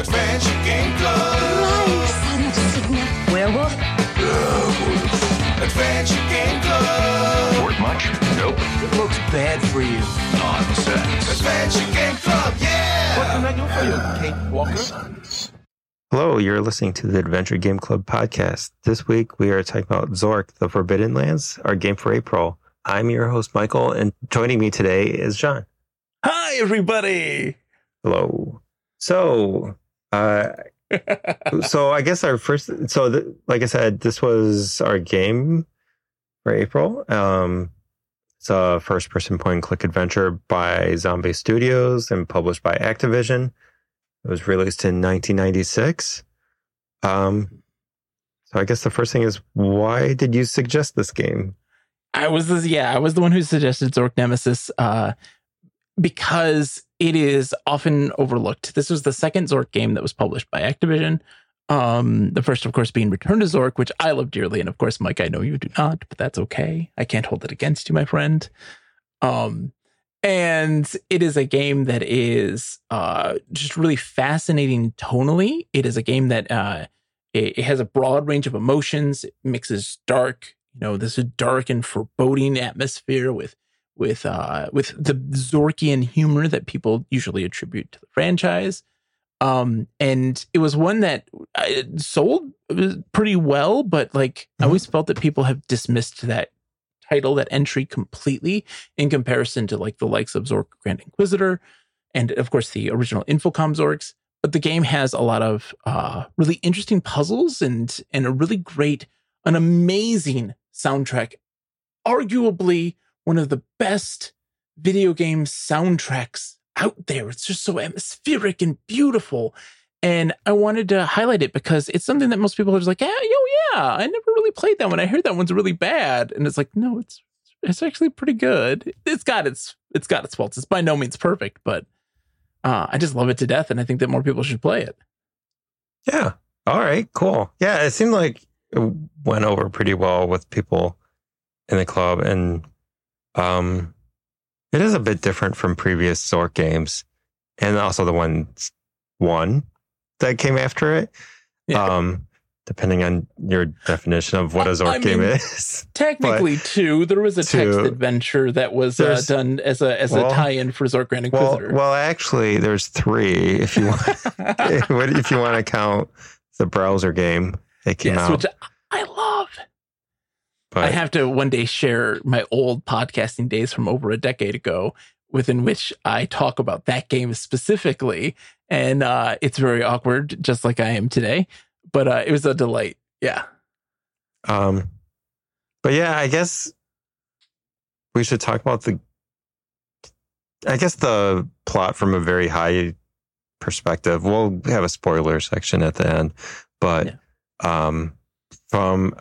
Adventure Game Club. Werewolf? Adventure Game Club. Work much? Nope. It looks bad for you. Nonsense. Adventure Game Club. What Yeah. can I do for you, Kate Walker? Hello, you're listening to the Adventure Game Club podcast. This week we are talking about Zork, the Forbidden Lands, our game for April. I'm your host, Michael, and joining me today is Jon. Hi, everybody. Hello. So, uh, so I guess our first, so the, like I said, this was our game for April. Um, it's a first person point and click adventure by Zombie Studios and published by Activision. It was released in 1996. Um, so I guess the first thing is, why did you suggest this game? I was this, yeah, I was the one who suggested Zork Nemesis uh, because it is often overlooked. This was the second Zork game that was published by Activision. Um, the first, of course, being Return to Zork, which I love dearly, and of course, Mike, I know you do not, but that's okay. I can't hold it against you, my friend. Um, and it is a game that is uh, just really fascinating tonally. It is a game that uh, it, it has a broad range of emotions. It mixes dark, you know, this dark and foreboding atmosphere with with uh, with the Zorkian humor that people usually attribute to the franchise. Um, and it was one that uh, sold pretty well, but like I always felt that people have dismissed that title, that entry completely in comparison to like the likes of Zork Grand Inquisitor and of course the original Infocom Zorks. But the game has a lot of uh, really interesting puzzles and and a really great, an amazing soundtrack. Arguably one of the best video game soundtracks out there. It's just so atmospheric and beautiful. And I wanted to highlight it because it's something that most people are just like, yeah, yo, yeah, I never really played that one. I heard that one's really bad. And it's like, no, it's it's actually pretty good. It's got its it's got its faults. It's by no means perfect, but uh, I just love it to death, and I think that more people should play it. Yeah. All right. Cool. Yeah. It seemed like it went over pretty well with people in the club. And um, it is a bit different from previous Zork games and also the one, one that came after it. Yeah. Um, depending on your definition of what a Zork I game mean, is. Technically, two. There was a text two. adventure that was uh, done as a as well- a tie-in for Zork Grand Well, Inquisitor. well, actually, there's three. If you want, if you want to count the browser game, it came yes, out. which I love. But I have to one day share my old podcasting days from over a decade ago, within which I talk about that game specifically, and uh, it's very awkward, just like I am today. But uh, it was a delight. Yeah. Um, but yeah, I guess we should talk about the. I guess the plot from a very high perspective. We'll have a spoiler section at the end, but um, from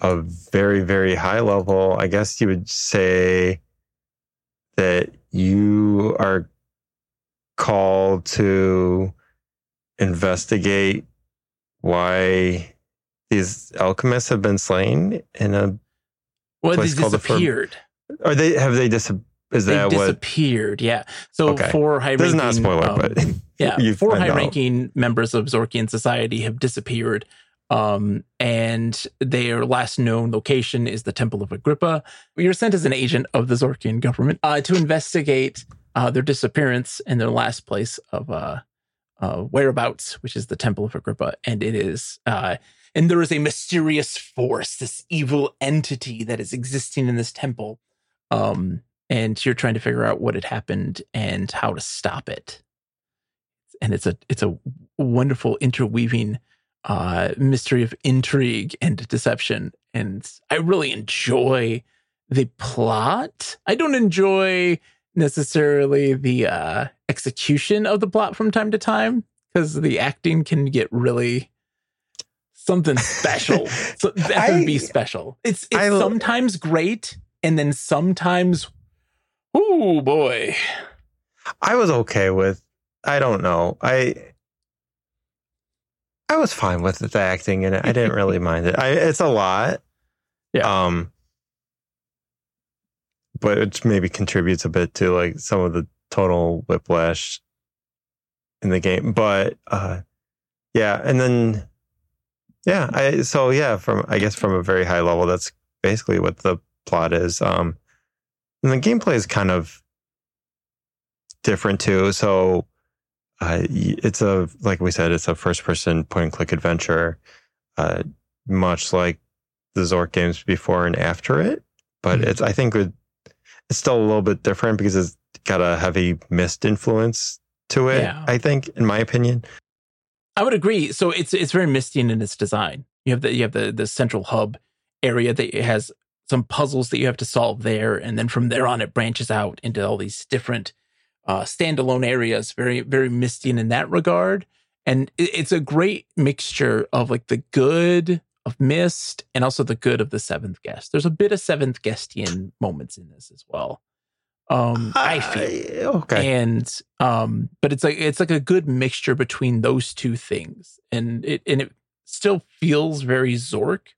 a very very high level, I guess you would say that you are called to investigate why these alchemists have been slain in a Well, they Place called the Fir- disappeared. or they have they dis is They that what disappeared. Yeah. So Okay. four high this is not a spoiler um, but Yeah, four high-ranking members of Zorkian society have disappeared, um, and their last known location is the Temple of Agrippa. You're sent as an agent of the Zorkian government uh, to investigate uh, their disappearance and their last place of uh, uh, whereabouts, which is the Temple of Agrippa, and it is. Uh, and there is a mysterious force, this evil entity that is existing in this temple, um, and you're trying to figure out what had happened and how to stop it and it's a it's a wonderful interweaving uh mystery of intrigue and deception. And i really enjoy the plot. I don't enjoy necessarily the uh execution of the plot from time to time because the acting can get really something special. So that would be special. It's it's I- sometimes great and then sometimes oh boy. I was okay with I don't know. I I was fine with the acting in it. I didn't really mind it. I it's a lot. Yeah. Um but it maybe contributes a bit to like some of the total whiplash in the game. But uh, yeah, and then yeah, I so yeah, from I guess from a very high level, that's basically what the plot is. Um, and the gameplay is kind of different too. So uh, it's a like we said, it's a first person point and click adventure, uh, much like the Zork games before and after it. But Mhm. it's I think it, it's still a little bit different because it's got a heavy Myst influence to it. Yeah. I think, in my opinion. I would agree. So it's it's very misty in its design. You have the you have the the central hub area that has some puzzles that you have to solve there, and then from there on, it branches out into all these different uh, standalone areas. Very very misty in that regard, and it, it's a great mixture of like the good of Myst and also the good of the Seventh Guest. There's a bit of Seventh Guestian moments in this as well. Um, I feel Uh, okay. and um but it's like it's like a good mixture between those two things and it and it still feels very zork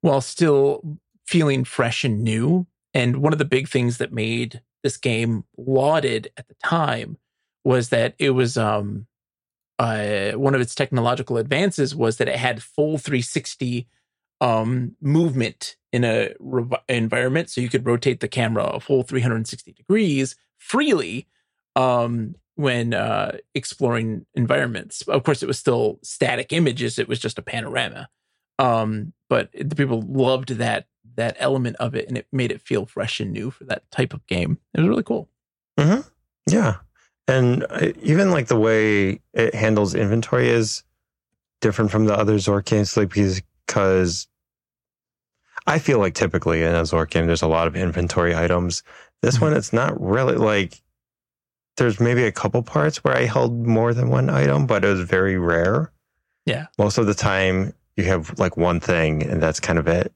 while still feeling fresh and new and one of the big things that made this game lauded at the time was that it was um uh one of its technological advances was that it had full 360 um movement in a rev- environment. So you could rotate the camera a full 360 degrees freely um when uh exploring environments. Of course it was still static images. It was just a panorama. Um but the people loved that that element of it and it made it feel fresh and new for that type of game it was really cool Yeah. And uh, even like the way it handles inventory is different from the other Zork games, like because, I feel like typically in a Zork game, there's a lot of inventory items. This Mhm. one, it's not really like there's maybe a couple parts where I held more than one item, but it was very rare. Yeah. Most of the time, you have like one thing, and that's kind of it.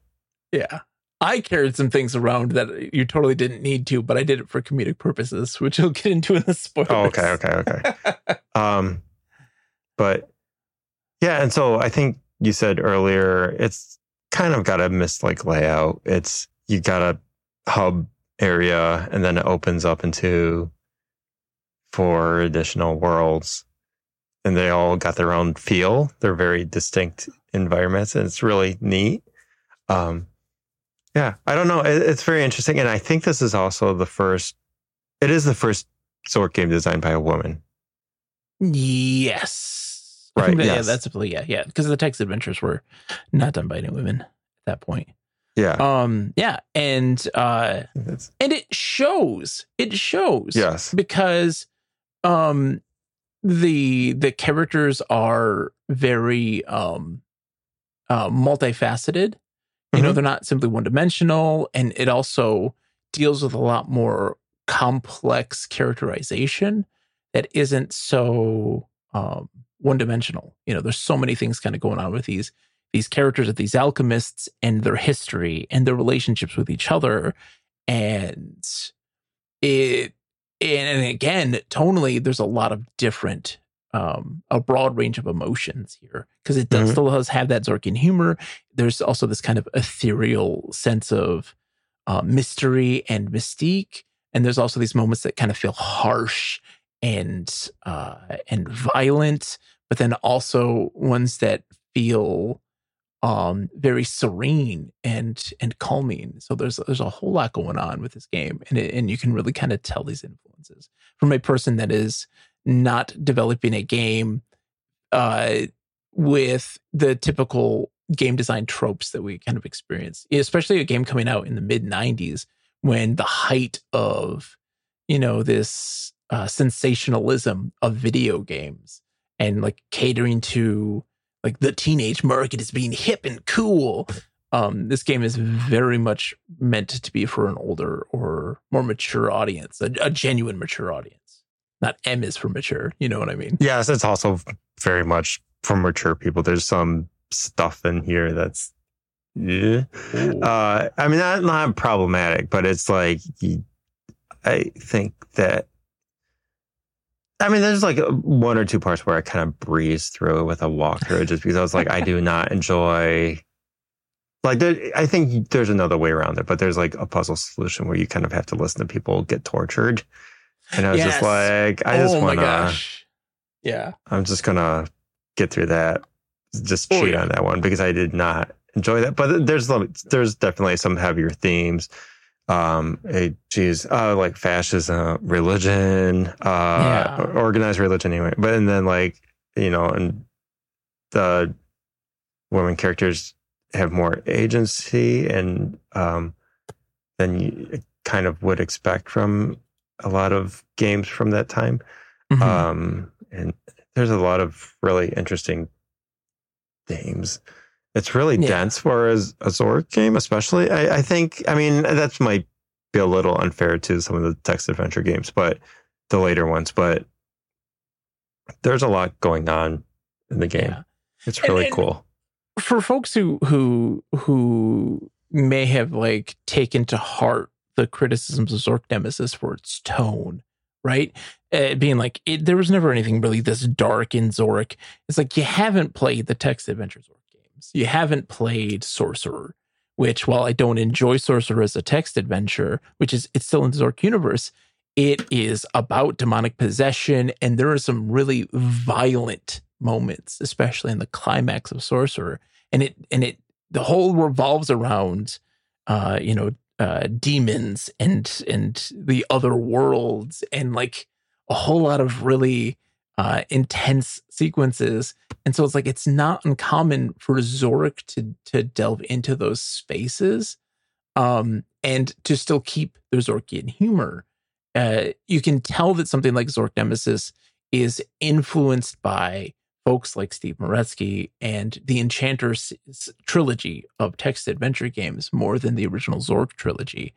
yeah i carried some things around that you totally didn't need to but i did it for comedic purposes which you'll get into in the spoilers Oh, okay, okay, okay. Um, but yeah, and so I think you said earlier it's kind of got a Myst like layout. It's you got a hub area, and then it opens up into four additional worlds, and they all got their own feel. They're very distinct environments, and it's really neat. Um, yeah, I don't know. It's very interesting, and I think this is also the first. It is the first Zork game designed by a woman. Yes. Right, that- Yeah, that's a, yeah, yeah. Because the text adventures were not done by any women at that point. Yeah. Um, yeah, and uh, It's- and it shows. It shows. yes. because um the the characters are very um uh multifaceted you know Mhm. they're not simply one dimensional and it also deals with a lot more complex characterization that isn't so um one dimensional you know there's so many things kind of going on with these these characters of these alchemists and their history and their relationships with each other and it and, and again tonally there's a lot of different um a broad range of emotions here because it does Mhm. still does have that zorkian humor. There's also this kind of ethereal sense of uh, mystery and mystique and there's also these moments that kind of feel harsh and uh and violent but then also ones that feel um very serene and and calming. So there's there's a whole lot going on with this game and it, and you can really kind of tell these influences. From a person that is not developing a game uh with the typical game design tropes that we kind of experience especially a game coming out in the mid 90s when the height of you know this uh, sensationalism of video games and like catering to like the teenage market is being hip and cool. Um, this game is very much meant to be for an older or more mature audience, a, a genuine mature audience. Not M is for mature. You know what I mean? Yes, it's also very much for mature people. There's some stuff in here that's, yeah. Uh, I mean, not not problematic, but it's like I think that. I mean, there's like one or two parts where I kind of breeze through it with a walkthrough, just because I was like, I do not enjoy. Like, there, I think there's another way around it, but there's like a puzzle solution where you kind of have to listen to people get tortured, and I was just like, I just oh want to. Yeah. I'm just gonna get through that. Just Oh, cheat yeah. on that one because I did not enjoy that. But there's there's definitely some heavier themes. Um, geez, uh, like fascism, religion, uh, Yeah. organized religion anyway. But and then like you know, and the women characters have more agency and um than you kind of would expect from a lot of games from that time. Mhm. Um, and there's a lot of really interesting games. It's really Yeah. dense for a, a Zork game, especially. I, I think, I mean, that might be a little unfair to some of the text adventure games, but the later ones, but there's a lot going on in the game. Yeah. It's And- really and- cool. for folks who who who may have like taken to heart the criticisms of Zork Nemesis for its tone, right? Uh, being like it, there was never anything really this dark in Zork. It's like you haven't played the text adventure Zork games. You haven't played Sorcerer, which while I don't enjoy Sorcerer as a text adventure, which is it's still in the Zork universe, it is about demonic possession and there are some really violent moments, especially in the climax of Sorcerer. And it and it the whole revolves around uh, you know, uh demons and and the other worlds and like a whole lot of really uh intense sequences. And so it's like it's not uncommon for Zork to to delve into those spaces um and to still keep the Zorkian humor. Uh you can tell that something like Zork Nemesis is influenced by folks like Steve Meretzky and the Enchanter s- s- trilogy of text adventure games more than the original Zork trilogy.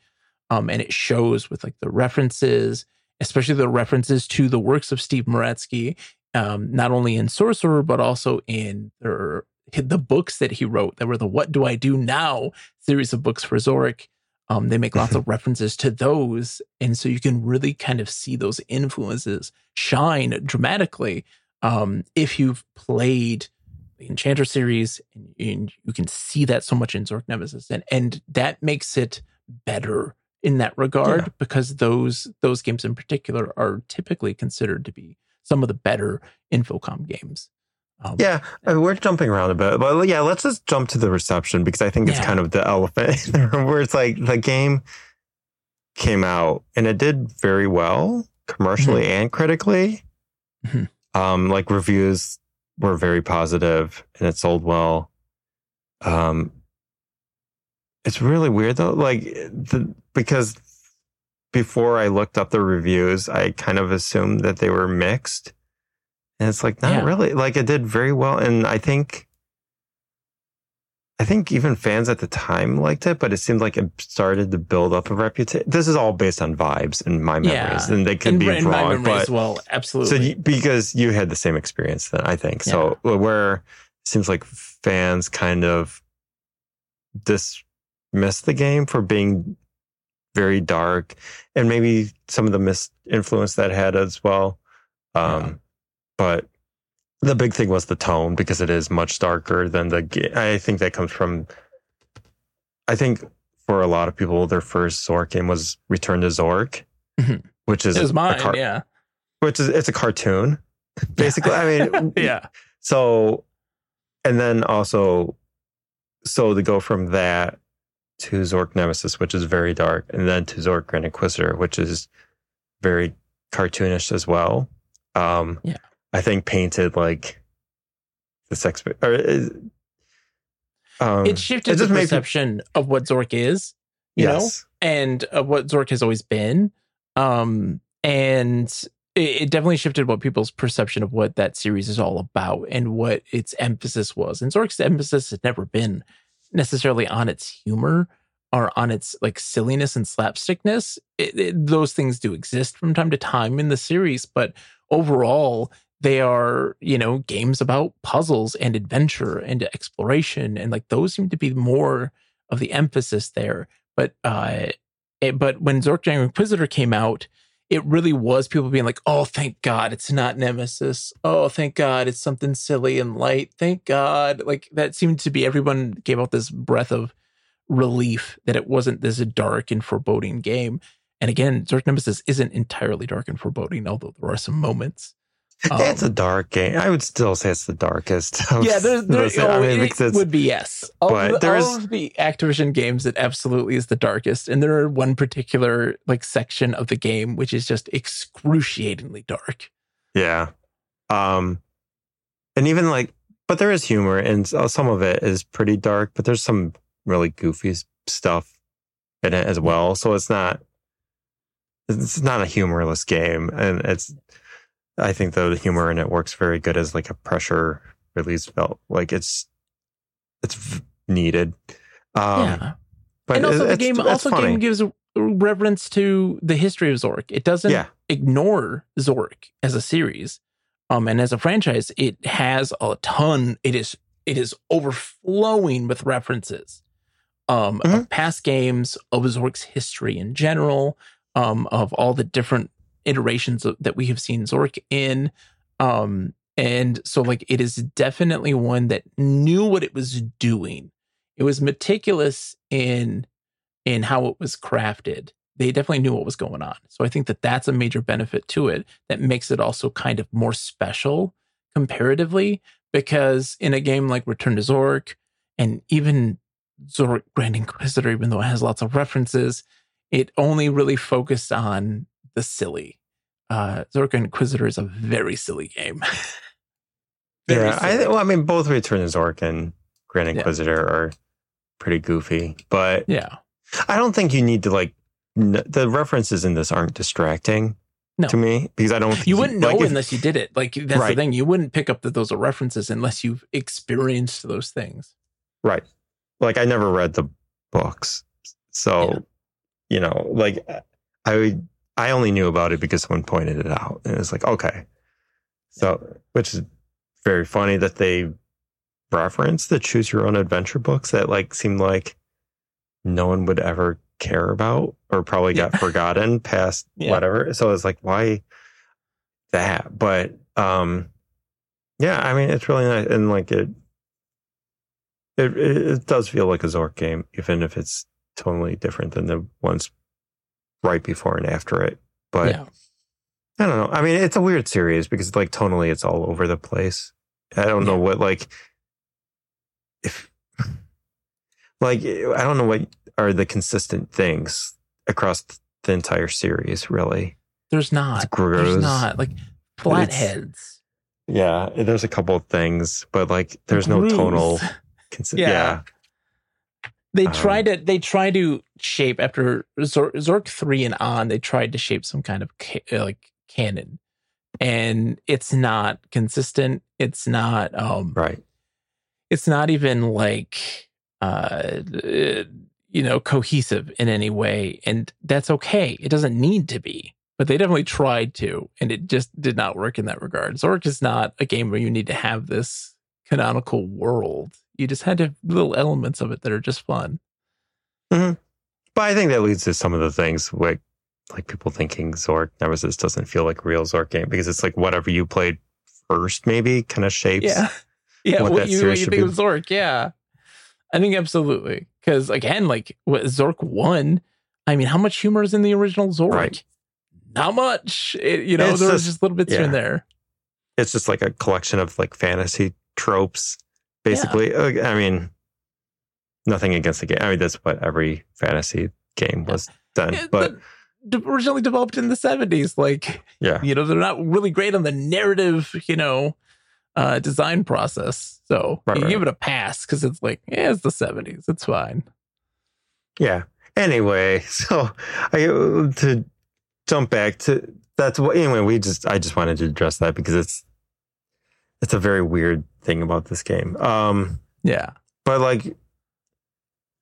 Um, and it shows with like the references, especially the references to the works of Steve Meretzky, um, not only in Sorcerer, but also in their, the books that he wrote that were the What Do I Do Now series of books for Zork. Um, they make lots of references to those. And so you can really kind of see those influences shine dramatically um, if you've played the Enchanter series, and, and you can see that so much in Zork Nemesis, and and that makes it better in that regard Yeah. because those those games in particular are typically considered to be some of the better Infocom games. Um, Yeah, I mean, we're jumping around a bit, but yeah, let's just jump to the reception because I think it's Yeah. kind of the elephant in the room where it's like the game came out and it did very well commercially and critically. Mhm. Um, like reviews were very positive and it sold well. Um, it's really weird though, like the, because before I looked up the reviews, I kind of assumed that they were mixed. And it's like, not Yeah. really. Like it did very well. And I think, I think even fans at the time liked it, but it seemed like it started to build up a reputation. This is all based on vibes and my memories, Yeah. and they could in, be in wrong. But as well, so absolutely. you, because you had the same experience then, I think. So where it seems like fans kind of dismiss the game for being very dark and maybe some of the Myst influence that had as well. Um, Yeah. but the big thing was the tone because it is much darker than the. I think that comes from, I think for a lot of people, their first Zork game was Return to Zork, Mhm. which is a mine, car- yeah, which is it's a cartoon basically i mean yeah, so and then also so to go from that to zork nemesis which is very dark and then to zork grand inquisitor which is very cartoonish as well um Yeah. I think painted like the sex or um it shifted it the just made people- perception of what Zork is, you know, yes and of what Zork has always been. Um, and it, it definitely shifted what people's perception of what that series is all about and what its emphasis was. And Zork's emphasis had never been necessarily on its humor or on its like silliness and slapstickness. It, it- those things do exist from time to time in the series, but overall, they are you know games about puzzles and adventure and exploration and like those seem to be more of the emphasis there. But uh it, but when Zork Grand Inquisitor came out it really was people being like oh thank god it's not nemesis. Oh thank god it's something silly and light. Thank god. Like that seemed to be everyone gave out this breath of relief that it wasn't this dark and foreboding game. And again Zork Nemesis isn't entirely dark and foreboding although there are some moments Um, it's a dark game. I would still say it's the darkest. yeah, there's there, those- I oh, mean, it would be yes. Of, but the- there of is- the Activision games, it absolutely is the darkest, and there are one particular like section of the game which is just excruciatingly dark. Yeah. Um and even like but there is humor and some of it is pretty dark, but there's some really goofy stuff in it as well. So it's not it's not a humorless game and it's I think though the humor in it works very good as like a pressure release belt. Like it's it's needed. Um yeah, but and also the game also funny. game gives reverence to the history of Zork. It doesn't Yeah. ignore Zork as a series, um, and as a franchise, it has a ton. It is it is overflowing with references, um, Mhm. of past games of Zork's history in general, um, of all the different iterations of, that we have seen Zork in, um, and so like it is definitely one that knew what it was doing. It was meticulous in in how it was crafted. They definitely knew what was going on. So I think that that's a major benefit to it that makes it also kind of more special comparatively because in a game like Return to Zork and even Zork Grand Inquisitor, even though it has lots of references, it only really focused on the silly. Uh, Zork Grand Inquisitor is a very silly game. Very yeah, I, well, I mean, both Return to Zork and Grand Yeah. Inquisitor are pretty goofy, but yeah. I don't think you need to like n- the references in this aren't distracting No. to me because I don't. You wouldn't know like, if- unless you did it. Like that's the thing. You wouldn't pick up that those are references unless you've experienced those things. right. Like I never read the books, so Yeah. you know, like I would- I only knew about it because someone pointed it out, and it's like okay, so which is very funny that they reference the choose your own adventure books that like seemed like no one would ever care about or probably got forgotten past Yeah. whatever. So it's like, why that? But um yeah, I mean it's really nice and like it it, it does feel like a Zork game, even if it's totally different than the ones right before and after it. But yeah. I don't know. I mean, it's a weird series because like tonally it's all over the place. I don't know what like if like I don't know what are the consistent things across the entire series really. There's not. It's gross. There's not. Like flatheads. Yeah, there's a couple of things, but like there's no Grues. tonal consi- Yeah. yeah. They Um, try to they try to shape after Zork, Zork three and on. They tried to shape some kind of ca- uh, like canon, and it's not consistent. It's not. Um, Right. it's not even like uh, you know cohesive in any way and that's okay it doesn't need to be but they definitely tried to and it just did not work in that regard zork is not a game where you need to have this canonical world you just had to have little elements of it that are just fun. Mm-hmm. But I think that leads to some of the things like like people thinking Zork Nemesis doesn't feel like a real Zork game because it's like whatever you played first maybe kind of shapes. yeah. Yeah what what, you, what you think be. of zork yeah. I think absolutely. Because again like what zork 1 i mean how much humor is in the original zork? Right. not much. It- you know It's there was just- just little bits here and there. It's just like a collection of like fantasy tropes basically. Uh, I mean nothing against the game. I mean that's what every fantasy game was done. But originally developed in the 70s like yeah. you know they're not really great on the narrative you know uh design process so Right, you right. give it a pass because it's like yeah it's the 70s it's fine Yeah. Anyway, so I uh, to jump back to that's what anyway, we just I just wanted to address that because it's it's a very weird thing about this game. Um yeah but like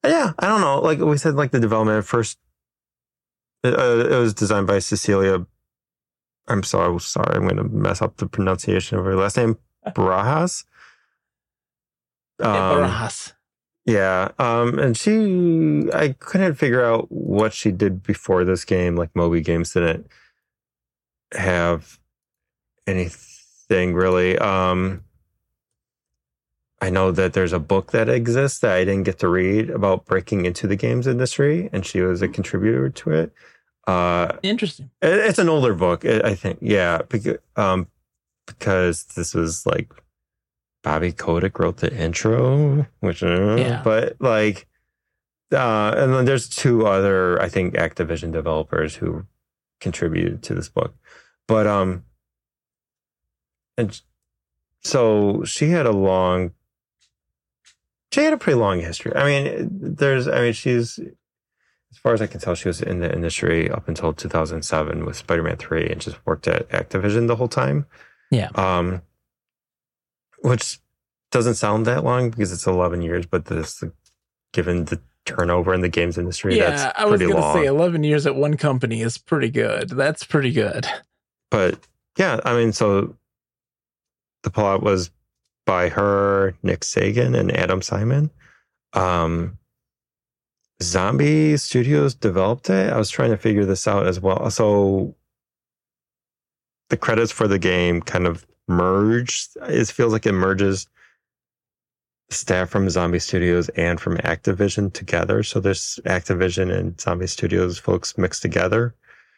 yeah, I don't know. Like we said like the development at first it, uh, it was designed by Cecilia I'm so sorry, I'm going to mess up the pronunciation of her last name, Barajas. Yeah, Um, Barajas. yeah. Um, and she, I couldn't figure out what she did before this game. Like Moby Games didn't have anything really. Um, I know that there's a book that exists that I didn't get to read about breaking into the games industry, and she was a contributor to it. Uh, interesting it- it's an older book, I I think. Yeah, because, um, because this was like Bobby Kotick wrote the intro, which uh, Yeah. but like uh and then there's two other I think Activision developers who contributed to this book. But um and so she had a long she had a pretty long history. I mean, there's I mean she's as far as I can tell, she was in the industry up until 2007 with Spider-Man 3 and just worked at Activision the whole time. Yeah. Um, which doesn't sound that long because it's 11 years, but this, given the turnover in the games industry, yeah, that's I was gonna long. say 11 years at one company is pretty good. That's pretty good. but yeah, I mean, so the plot was by her, Nick Sagan, and Adam Simon. Um, Zombie Studios developed it. I was trying to figure this out as well. So the credits for the game kind of merged. It feels like it merges staff from Zombie Studios and from Activision together. So there's Activision and Zombie Studios folks mixed together.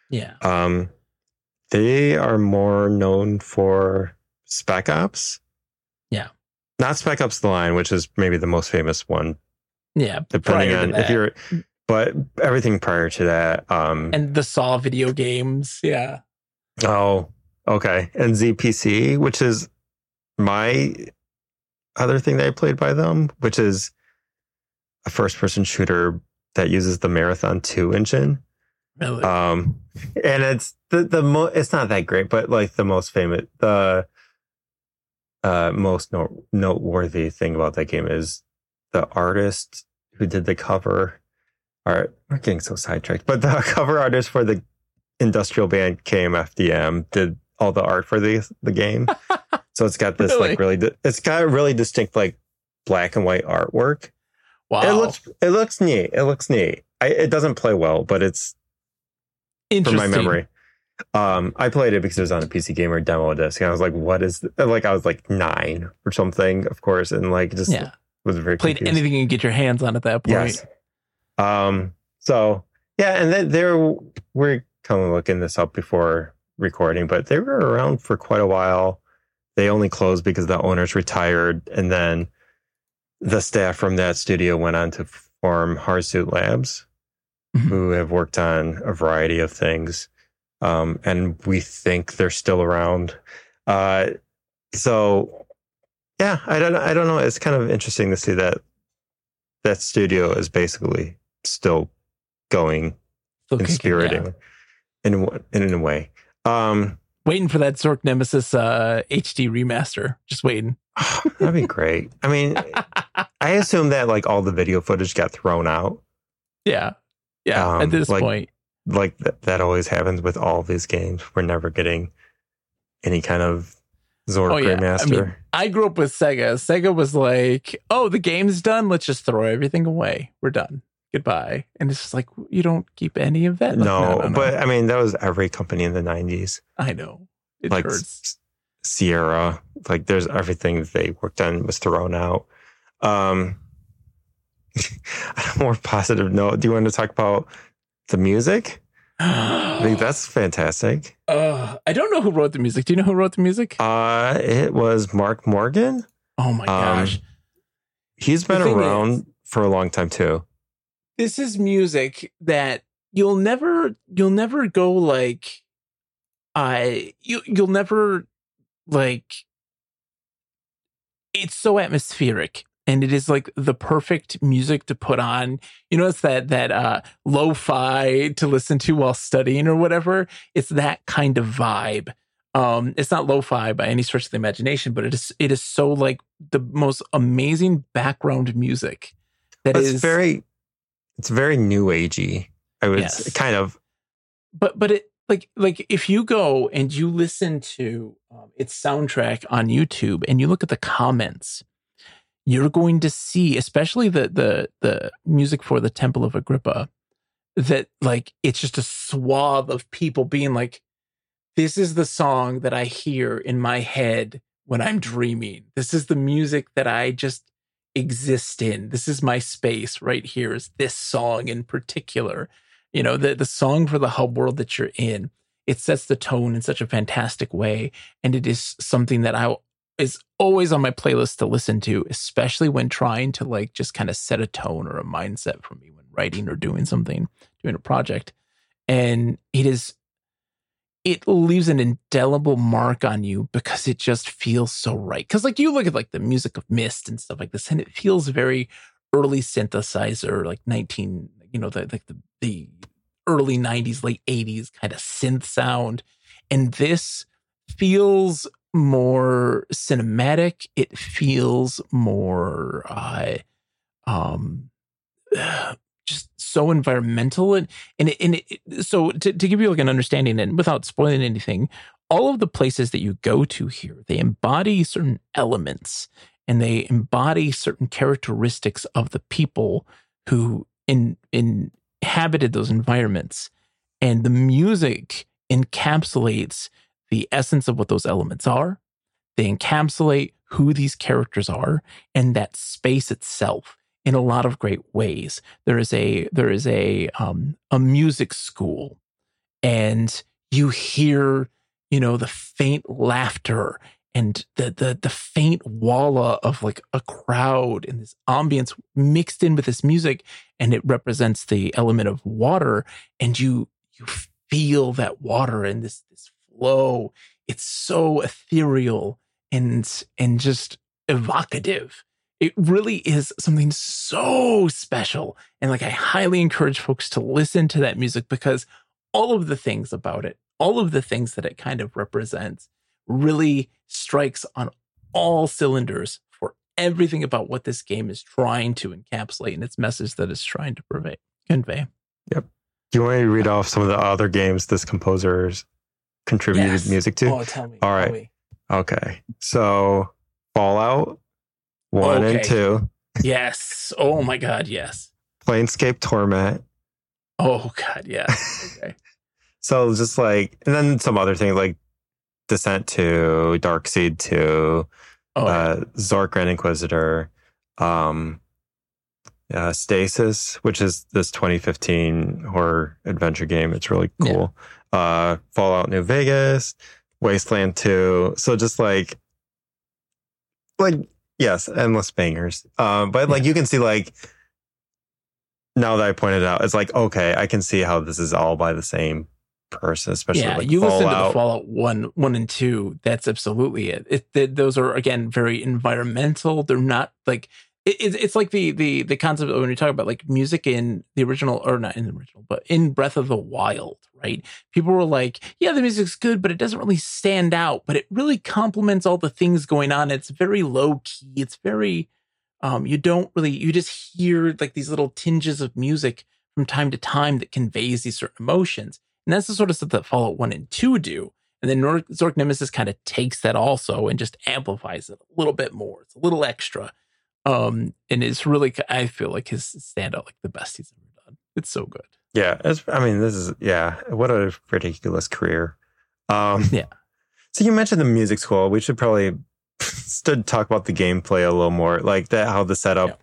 Yeah. Um, they are more known for Spec Ops. Yeah. Not Spec Ops The Line, which is maybe the most famous one, Yeah. depending on if you're, but everything prior to that. Um, and the Saw video games. Yeah. oh, okay. And ZPC, which is my other thing that I played by them, which is a first person shooter that uses the Marathon 2 engine. Really. um and it's the the mo- it's not that great but like the most famous the uh most no- noteworthy thing about that game is the artist who did the cover art we're getting so sidetracked but the cover artist for the industrial band KMFDM did all the art for the the game. So it's got this like really? di- it's got a really distinct like black and white artwork. Wow. it looks it looks neat. It looks neat. I, it doesn't play well but it's from my memory. Um, I played it because it was on a PC Gamer demo disc, and I was like, "What is?" th-" Like I was like nine or something, of course, and like just Yeah. was very Played confused. anything you can get your hands on at that point. Yes. Um. So yeah, and then there we're kind of looking this up before recording, but they were around for quite a while. They only closed because the owners retired, and then the staff from that studio went on to form Hardsuit Labs, Mhm. who have worked on a variety of things, um, and we think they're still around. Uh, so yeah, I don't, I don't know. It's kind of interesting to see that that studio is basically still going Still in, in in a way. Um, Waiting for that Zork Nemesis uh, HD remaster. Just waiting. that'd be great. I mean, I assume that like all the video footage got thrown out. Yeah. Yeah. Um, at this like- point. Like that, that always happens with all these games. We're never getting any kind of Zork Oh, yeah. I mean, I grew up with Sega. Sega was like, oh, the game's done. Let's just throw everything away. We're done. Goodbye. And it's just like, you don't keep any of that. Like, no, but I mean that was every company in the '90s. I know. It like hurts. Sierra, like there's everything that they worked on was thrown out. Um, on a more positive note, do you want to talk about the music? I think that's fantastic. Uh, I don't know who wrote the music. Do you know who wrote the music? Uh, it was Mark Morgan. oh my gosh. He's been around is- for a long time too. this is music that you'll never you'll never go like I you you'll never like it's so atmospheric and it is like the perfect music to put on you know it's that that uh lo-fi to listen to while studying or whatever it's that kind of vibe um it's not lo-fi by any stretch of the imagination but it is it is so like the most amazing background music that But is it's very, it's very new agey. I would Yes. kind of but but it like like if you go and you listen to um, its soundtrack on YouTube and you look at the comments, you're going to see, especially the the the music for the Temple of Agrippa, that like it's just a swath of people being like, "This is the song that I hear in my head when I'm dreaming. This is the music that I just exist in. This is my space right here. Is this song in particular?" you know the the song for the hub world that you're in it sets the tone in such a fantastic way, and it is something that I is always on my playlist to listen to, especially when trying to like just kind of set a tone or a mindset for me when writing or doing something, doing a project. And it is it leaves an indelible mark on you because it just feels so right. Because like you look at like the music of Myst and stuff like this, and it feels very early synthesizer, like 19, you know, the like the, the early 90s, late 80s kind of synth sound. And this feels more cinematic. It feels more uh um just so environmental and and it, and it, so to, to give you like an understanding and without spoiling anything all of the places that you go to here they embody certain elements and they embody certain characteristics of the people who in, in inhabited those environments and the music encapsulates the essence of what those elements are they encapsulate who these characters are and that space itself in a lot of great ways. There is a there is a um, a music school, and you hear you know the faint laughter and the the the faint walla of like a crowd and this ambience mixed in with this music, and it represents the element of water, and you you feel that water and this this flow. It's so ethereal and and just evocative it really is something so special. And like, I highly encourage folks to listen to that music because all of the things about it, all of the things that it kind of represents, really strikes on all cylinders for everything about what this game is trying to encapsulate and its message that it's trying to convey. Yep. Do you want me to read off some of the other games this composer's contributed Yes. music to? Oh, tell me. All tell me. Okay. So Fallout 1 and 2, Yes. Oh my God. Yes. Planescape Torment. Oh God. Yes. Okay. So just like, and then some other things like Descent 2, Dark Seed 2, Oh, yeah. uh, Zork Grand Inquisitor, um, uh, Stasis, which is this 2015 horror adventure game. It's really Yeah. cool. Uh, Fallout New Vegas, Wasteland 2. So just like, like, yes, endless bangers. Um, but like you can see like, now that I pointed out, it's like, okay, I can see how this is all by the same person, especially yeah, like you listen to the Fallout. Fallout one, one and two. That's absolutely it. it th- those are again very environmental. They're not like it, it- it's like the the the concept of when you talk about like music in the original or not in the original, but in Breath of the Wild, right? People were like, yeah, the music's good, but it doesn't really stand out. But it really complements all the things going on. It's very low key. It's very um, you don't really you just hear like these little tinges of music from time to time that conveys these certain emotions. And that's the sort of stuff that Fallout 1 and 2 do. And then Zork Nemesis kind of takes that also and just amplifies it a little bit more. It's a little extra. Um, and it's really, I feel like his standout, like the best he's ever done. It's so good. Yeah, it's, I mean, this is yeah. What a ridiculous career. Um, Yeah. So you mentioned the music school. We should probably stood talk about the gameplay a little more, like that. How the setup Yeah.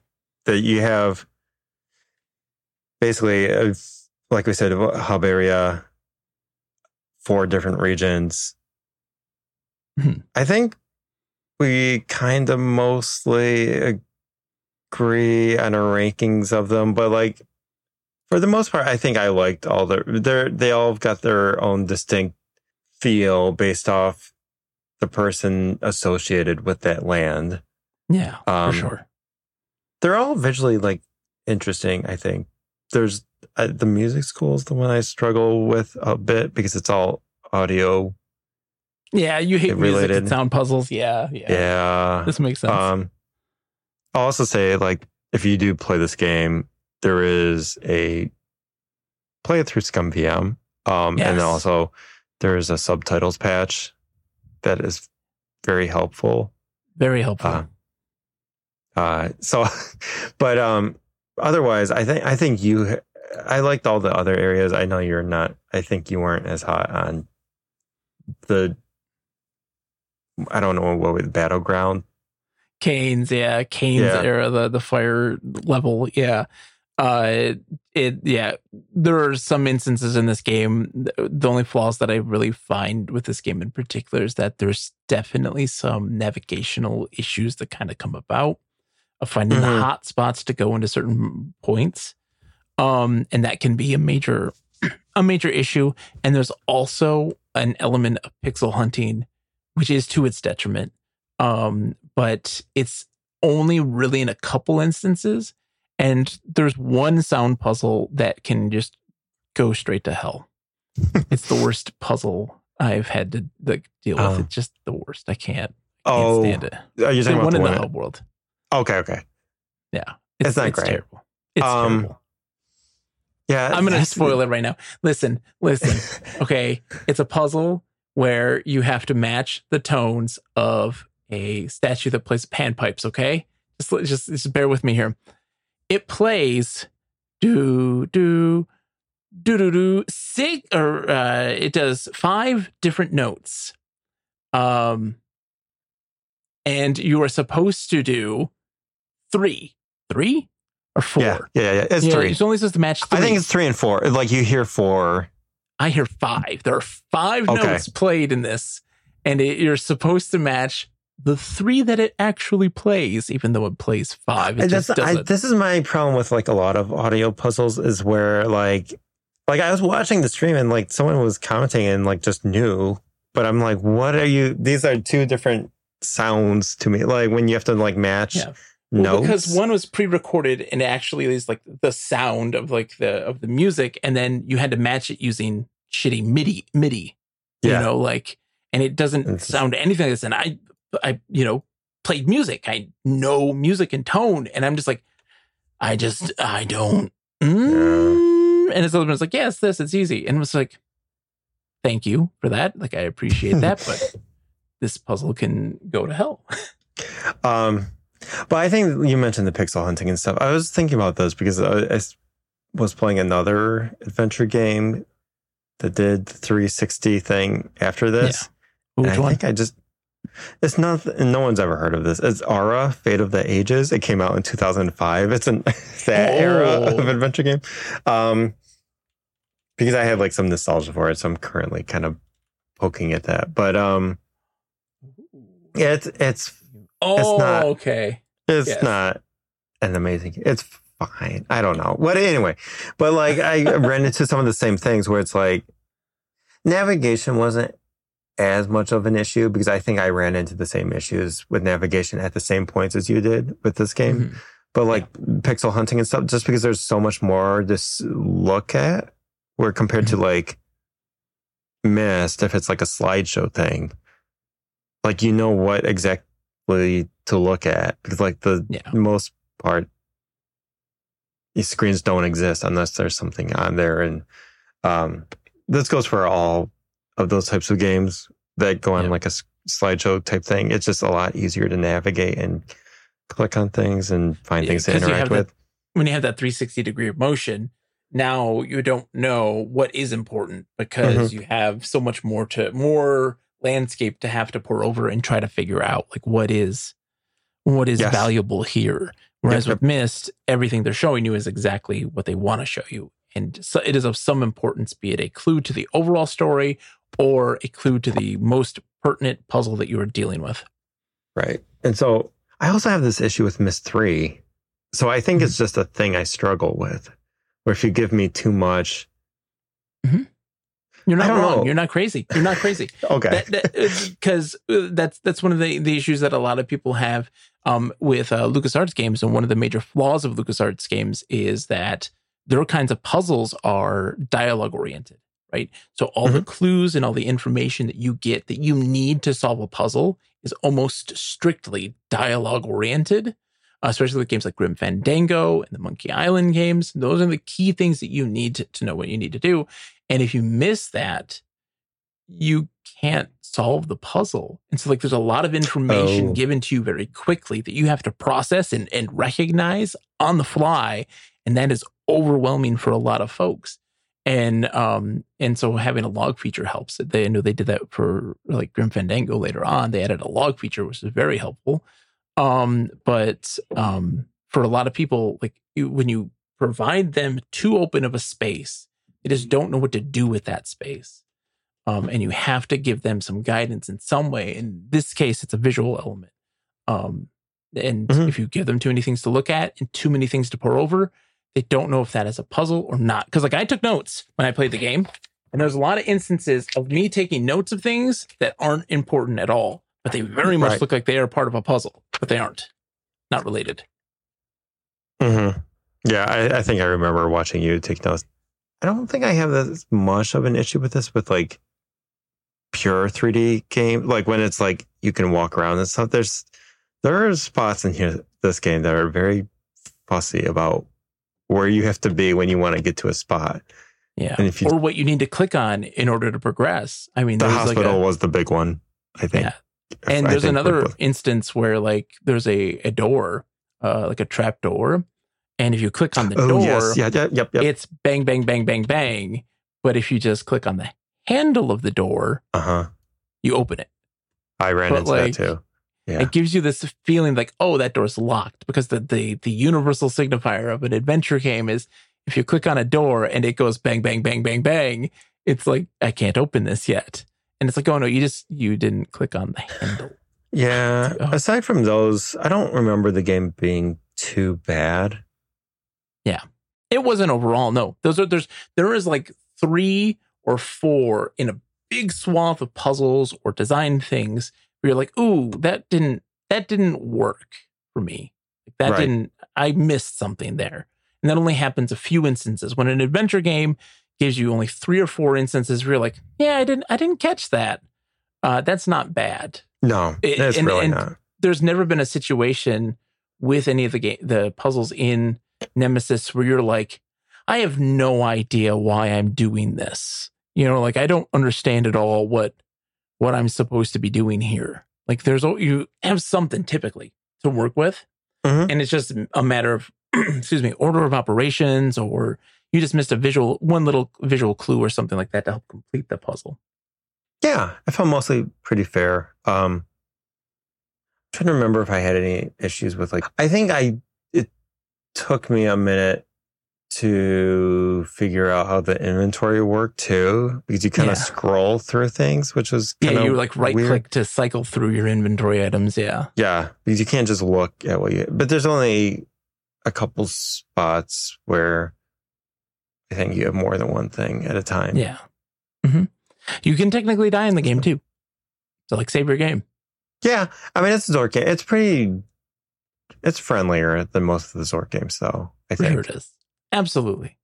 that you have, basically, uh, like we said, hub area, four different regions. Mhm. I think we kind of mostly agree on our rankings of them, but like for the most part, I think I liked all the they're they all got their own distinct feel based off the person associated with that land. Yeah, Um, for sure. They're all visually like interesting. I think there's uh, the music school is the one I struggle with a bit because it's all audio. Yeah, you hate music related. and sound puzzles. Yeah, yeah. Yeah. This makes sense. Um, I'll also say, like, if you do play this game, there is a play it through ScummVM. Um, and then also there is a subtitles patch that is very helpful. Very helpful. Uh, uh, so, but um, otherwise, I think I think you, I liked all the other areas. I know you're not. I think you weren't as hot on the. I don't know what was the battleground Canes, yeah, Canes Yeah. era, the the fire level, yeah. uh, it yeah, there are some instances in this game. The only flaws that I really find with this game in particular is that there's definitely some navigational issues that kind of come about of finding the Mhm. hot spots to go into certain points, um, and that can be a major a major issue. And there's also an element of pixel hunting, which is to its detriment. Um, but it's only really in a couple instances. And there's one sound puzzle that can just go straight to hell. it's the worst puzzle I've had to like, deal with. Oh. It's just the worst. I can't, I can't Oh, stand it. are you The talking about one the in the hub world. Okay, okay. Yeah. It's not great. terrible. It's Um, terrible. Yeah, I'm going to spoil it right now. Listen, listen. okay. It's a puzzle where you have to match the tones of a statue that plays panpipes. Okay. Just, just, just bear with me here. It plays do, do, do, do, do, six, or uh, it does five different notes. Um, and you are supposed to do three, three or four. Yeah, yeah, yeah. It's Yeah, three. It's only supposed to match three. I think it's three and four. Like you hear four. I hear five. There are five Okay. notes played in this, and it, you're supposed to match the three that it actually plays, even though it plays five. It that's, I, this is my problem with like a lot of audio puzzles is where like like I was watching the stream and like someone was commenting and like just knew, but I'm like, what are you? These are two different sounds to me. Like when you have to like match Yeah. Well, notes. because one was pre-recorded and it actually is like the sound of like the of the music, and then you had to match it using shitty MIDI MIDI. Yeah. You know, like, and it doesn't sound anything like this. And I, I, you know, played music. I know music and tone, and I'm just like, I just, I don't. Mm. And his husband was like, "Yeah, it's this. It's easy." And it was like, "Thank you for that. Like, I appreciate that, but this puzzle can go to hell." Um, but I think you mentioned the pixel hunting and stuff. I was thinking about those because I was playing another adventure game that did the 360 thing after this. And Which I one? think I just it's not no one's ever heard of this. It's Aura, Fate of the Ages. It came out in 2005. It's an that era Oh. of adventure game. Um because I had like some nostalgia for it, so I'm currently kind of poking at that. But um yeah, it's it's Oh, not- okay. it's Yes. not an amazing. It's fine. I don't know. But anyway, but like I ran into some of the same things where it's like navigation wasn't as much of an issue because I think I ran into the same issues with navigation at the same points as you did with this game. Mhm. But like pixel hunting and stuff, just because there's so much more to look at, where compared to like Myst, if it's like a slideshow thing, like you know what exactly to look at because like the Yeah. most part, these screens don't exist unless there's something on there, and um, this goes for all of those types of games that go on Yeah. like a slideshow type thing. It's just a lot easier to navigate and click on things and find things to 'cause you interact with. When you have that 360 degree of motion, now you don't know what is important because Mm-hmm. you have so much more to more landscape to have to pour over and try to figure out like what is what is Yes. valuable here. Whereas Yep, with Myst, everything they're showing you is exactly what they want to show you. And so it is of some importance, be it a clue to the overall story or a clue to the most pertinent puzzle that you are dealing with. Right. And so I also have this issue with Myst 3. So I think Mm-hmm. it's just a thing I struggle with. Where if you give me too much, You're not wrong. know. You're not crazy. You're not crazy. okay. because uh, that's that's one of the, the issues that a lot of people have um, with uh, LucasArts games, and one of the major flaws of LucasArts games is that their kinds of puzzles are dialogue oriented, right? So all the clues and all the information that you get that you need to solve a puzzle is almost strictly dialogue oriented. Uh, especially with games like Grim Fandango and the Monkey Island games, those are the key things that you need to, to know what you need to do. And if you miss that, you can't solve the puzzle. And so like there's a lot of information Oh. given to you very quickly that you have to process and, and recognize on the fly. And that is overwhelming for a lot of folks. And um and so having a log feature helps. They I know they did that for like Grim Fandango later on. They added a log feature, which is very helpful. Um, but um for a lot of people, like you, when you provide them too open of a space. They just don't know what to do with that space. Um, and you have to give them some guidance in some way. In this case, it's a visual element. Um, and Mhm. if you give them too many things to look at and too many things to pour over, they don't know if that is a puzzle or not. Because like I took notes when I played the game, and there's a lot of instances of me taking notes of things that aren't important at all, but they very much Right. look like they are part of a puzzle, but they aren't. Not related. hmm Yeah, I, I think I remember watching you take notes. I don't think I have as much of an issue with this with like pure 3D game. Like when it's like you can walk around and stuff. There's there are spots in here this game that are very fussy about where you have to be when you want to get to a spot. Yeah. And if you or what you need to click on in order to progress. I mean, the there's like hospital a, was the big one, I think. Yeah. and I there's think another instance where like there's a, a door, uh, like a trap door. And if you click on the oh door, yes, yeah, yeah, yep, yep. it's bang, bang, bang, bang, bang. But if you just click on the handle of the door, Uh huh. you open it. I ran But, into like, that too. Yeah. It gives you this feeling like, oh, that door's locked because the, the the universal signifier of an adventure game is if you click on a door and it goes bang, bang, bang, bang, bang, it's like I can't open this yet. And it's like, oh no, you just you didn't click on the handle. Yeah. Oh. Aside from those, I don't remember the game being too bad. Yeah. It wasn't overall. No, those are there's there is like three or four in a big swath of puzzles or design things you're like, ooh, that didn't that didn't work for me. That Right. didn't. I missed something there, and that only happens a few instances. When an adventure game gives you only three or four instances where you're like, yeah, I didn't I didn't catch that. Uh, that's not bad. No, It- it's and- really and- not. there's never been a situation with any of the game the puzzles in Nemesis where you're like, I have no idea why I'm doing this. You know, like I don't understand at all what what I'm supposed to be doing here. Like there's you have something typically to work with, Mhm. and it's just a matter of excuse me order of operations or you just missed a visual one little visual clue or something like that to help complete the puzzle. Yeah, I felt mostly pretty fair. Um, I'm trying to remember if I had any issues with like. I think I it took me a minute to figure out how the inventory worked too, because you kind of Yeah. scroll through things, which was Yeah, you like right weird. click to cycle through your inventory items. Yeah. Yeah, because you can't just look at what you. But there's only a couple spots where I think you have more than one thing at a time. Yeah. mm-hmm. You can technically die in the game too. So like save your game. Yeah, I mean it's a Zork game. It's pretty. It's friendlier than most of the Zork games, though. I think. sure it is. Absolutely.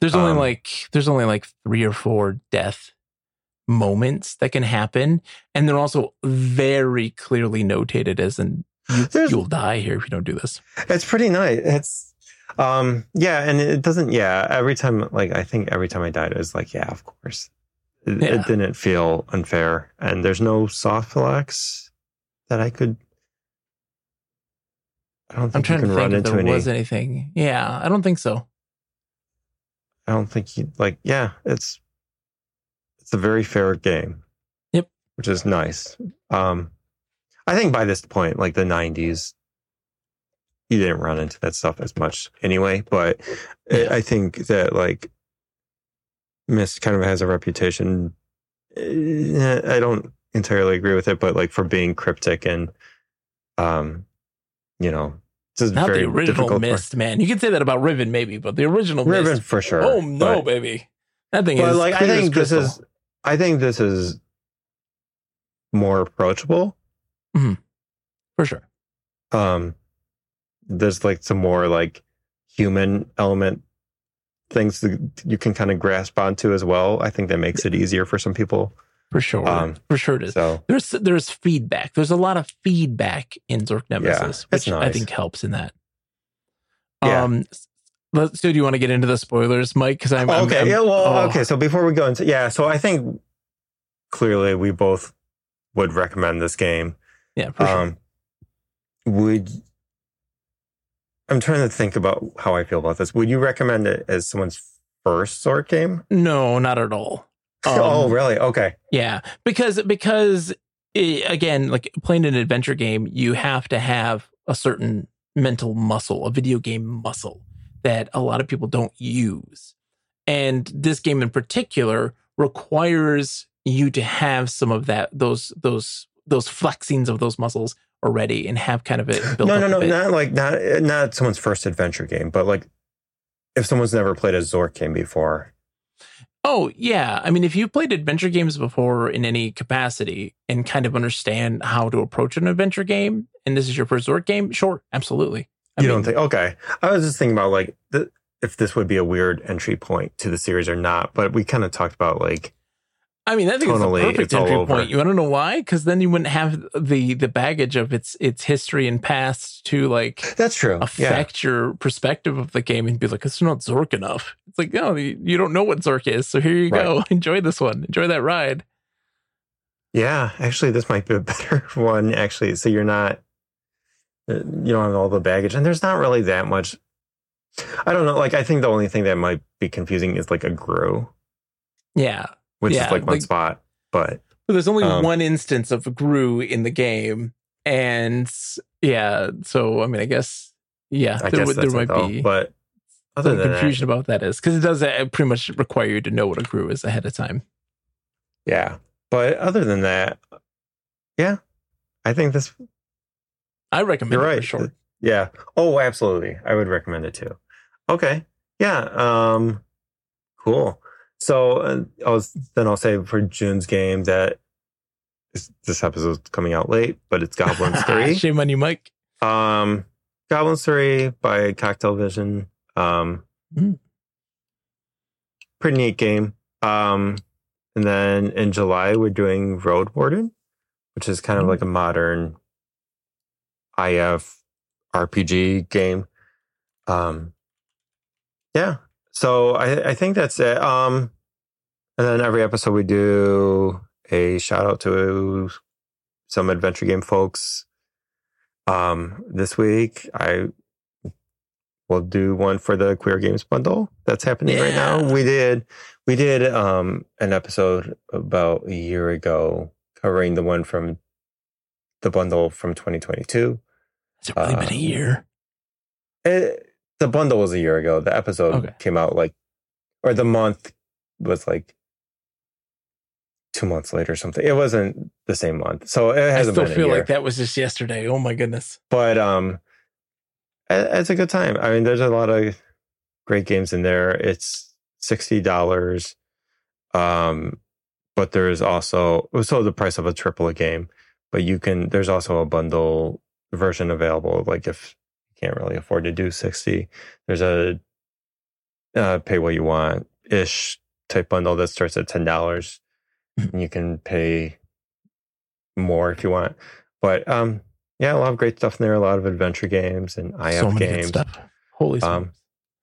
There's only Um, like there's only like three or four death moments that can happen. And they're also very clearly notated as you, you'll die here if you don't do this. It's pretty nice. It's um yeah, and it doesn't yeah, every time like I think every time I died it was like, yeah, of course. It, Yeah. it didn't feel unfair. And there's no soft flex that I could I don't I'm trying to think run if into there any was anything. Yeah, I don't think so. I don't think you like yeah, it's it's a very fair game. Yep. Which is nice. Um I think by this point, like the nineties, you didn't run into that stuff as much anyway, but Yeah. I think that like Myst kind of has a reputation. eh, I don't entirely agree with it, but like for being cryptic and um you know, Not very the original Myst, man. You can say that about Riven maybe, but the original Riven Myst. for sure. Oh no, but- baby. That thing but is like I think this is I think this is more approachable. for sure. Um there's like some more like human element things that you can kind of grasp onto as well. I think that makes it easier for some people. For sure. Um, for sure it is. So There's there's feedback. There's a lot of feedback in Zork Nemesis, it's which I think helps in that. Yeah. Um let's so do you want to get into the spoilers, Mike? Because I'm, I'm- okay, I'm- yeah, well, oh, okay. So before we go into yeah, so I think clearly we both would recommend this game. Yeah, for sure. Um, would I'm trying to think about how I feel about this. Would you recommend it as someone's first Zork game? No, not at all. Oh, Um, really? Okay. Yeah, because because eh, again, like playing an adventure game, you have to have a certain mental muscle, a video game muscle that a lot of people don't use. And this game in particular requires you to have some of that those those those flexings of those muscles already and have kind of it built no, no, no, not like not not someone's first adventure game, but like if someone's never played a Zork game before. Oh, yeah. I mean, if you've played adventure games before in any capacity and kind of understand how to approach an adventure game, and this is your first Zork game, sure, absolutely. I you mean, don't think? Okay, I was just thinking about like the, if this would be a weird entry point to the series or not. But we kind of talked about like I mean, I think Tonally, it's a perfect it's entry point. You want to know why? Because then you wouldn't have the the baggage of its its history and past to like that's true. Yeah, affect your perspective of the game and be like, it's not Zork enough. It's like, no, you, you don't know what Zork is. So here you go. Enjoy this one. Enjoy that ride. yeah. Actually, this might be a better one. Actually, so you're not uh, you don't have all the baggage, and there's not really that much. I don't know. Like, I think the only thing that might be confusing is like a Grue. Yeah. Which Yeah, is like one like- spot. But But there's only Um, one instance of Grue in the game. And yeah, so I mean, I guess, yeah, I there, guess would- there might though. be But other than that, confusion about that is because it does uh, pretty much require you to know what a Grue is ahead of time. yeah. But other than that, yeah, I think this I recommend You're it right. for sure. Yeah. Oh, absolutely. I would recommend it too. Okay. Yeah. Um. Cool. So uh, I'll then I'll say for June's game that this, this episode's coming out late, but it's Goblins Three. Shame on you, Mike. um, Goblins Three by Coktel Vision. Um, Mm. pretty neat game. Um, and then in July we're doing Roadwarden, which is kind of Mm. like a modern IF RPG game. Um, yeah. So I, I think that's it. Um, and then every episode we do a shout out to some adventure game folks. Um, this week I will do one for the Queer Games bundle that's happening right now. We did we did um an episode about a year ago covering the one from the bundle from 2022. It's it really been a Um, year? It, the bundle was a year ago. The episode Okay. came out like, or the month was like two months later or something. It wasn't the same month, so it hasn't I still feel like that was just yesterday. Oh my goodness. But um, it's a good time. I mean, there's a lot of great games in there. It's sixty dollars, um, but there's also so the price of a triple a game. But you can there's also a bundle version available. Like if can't really afford to do sixty, there's a uh, pay what you want ish type bundle that starts at ten dollars. and you can pay more if you want. But um, yeah, a lot of great stuff in there. A lot of adventure games and IF so games. stuff. Holy Um.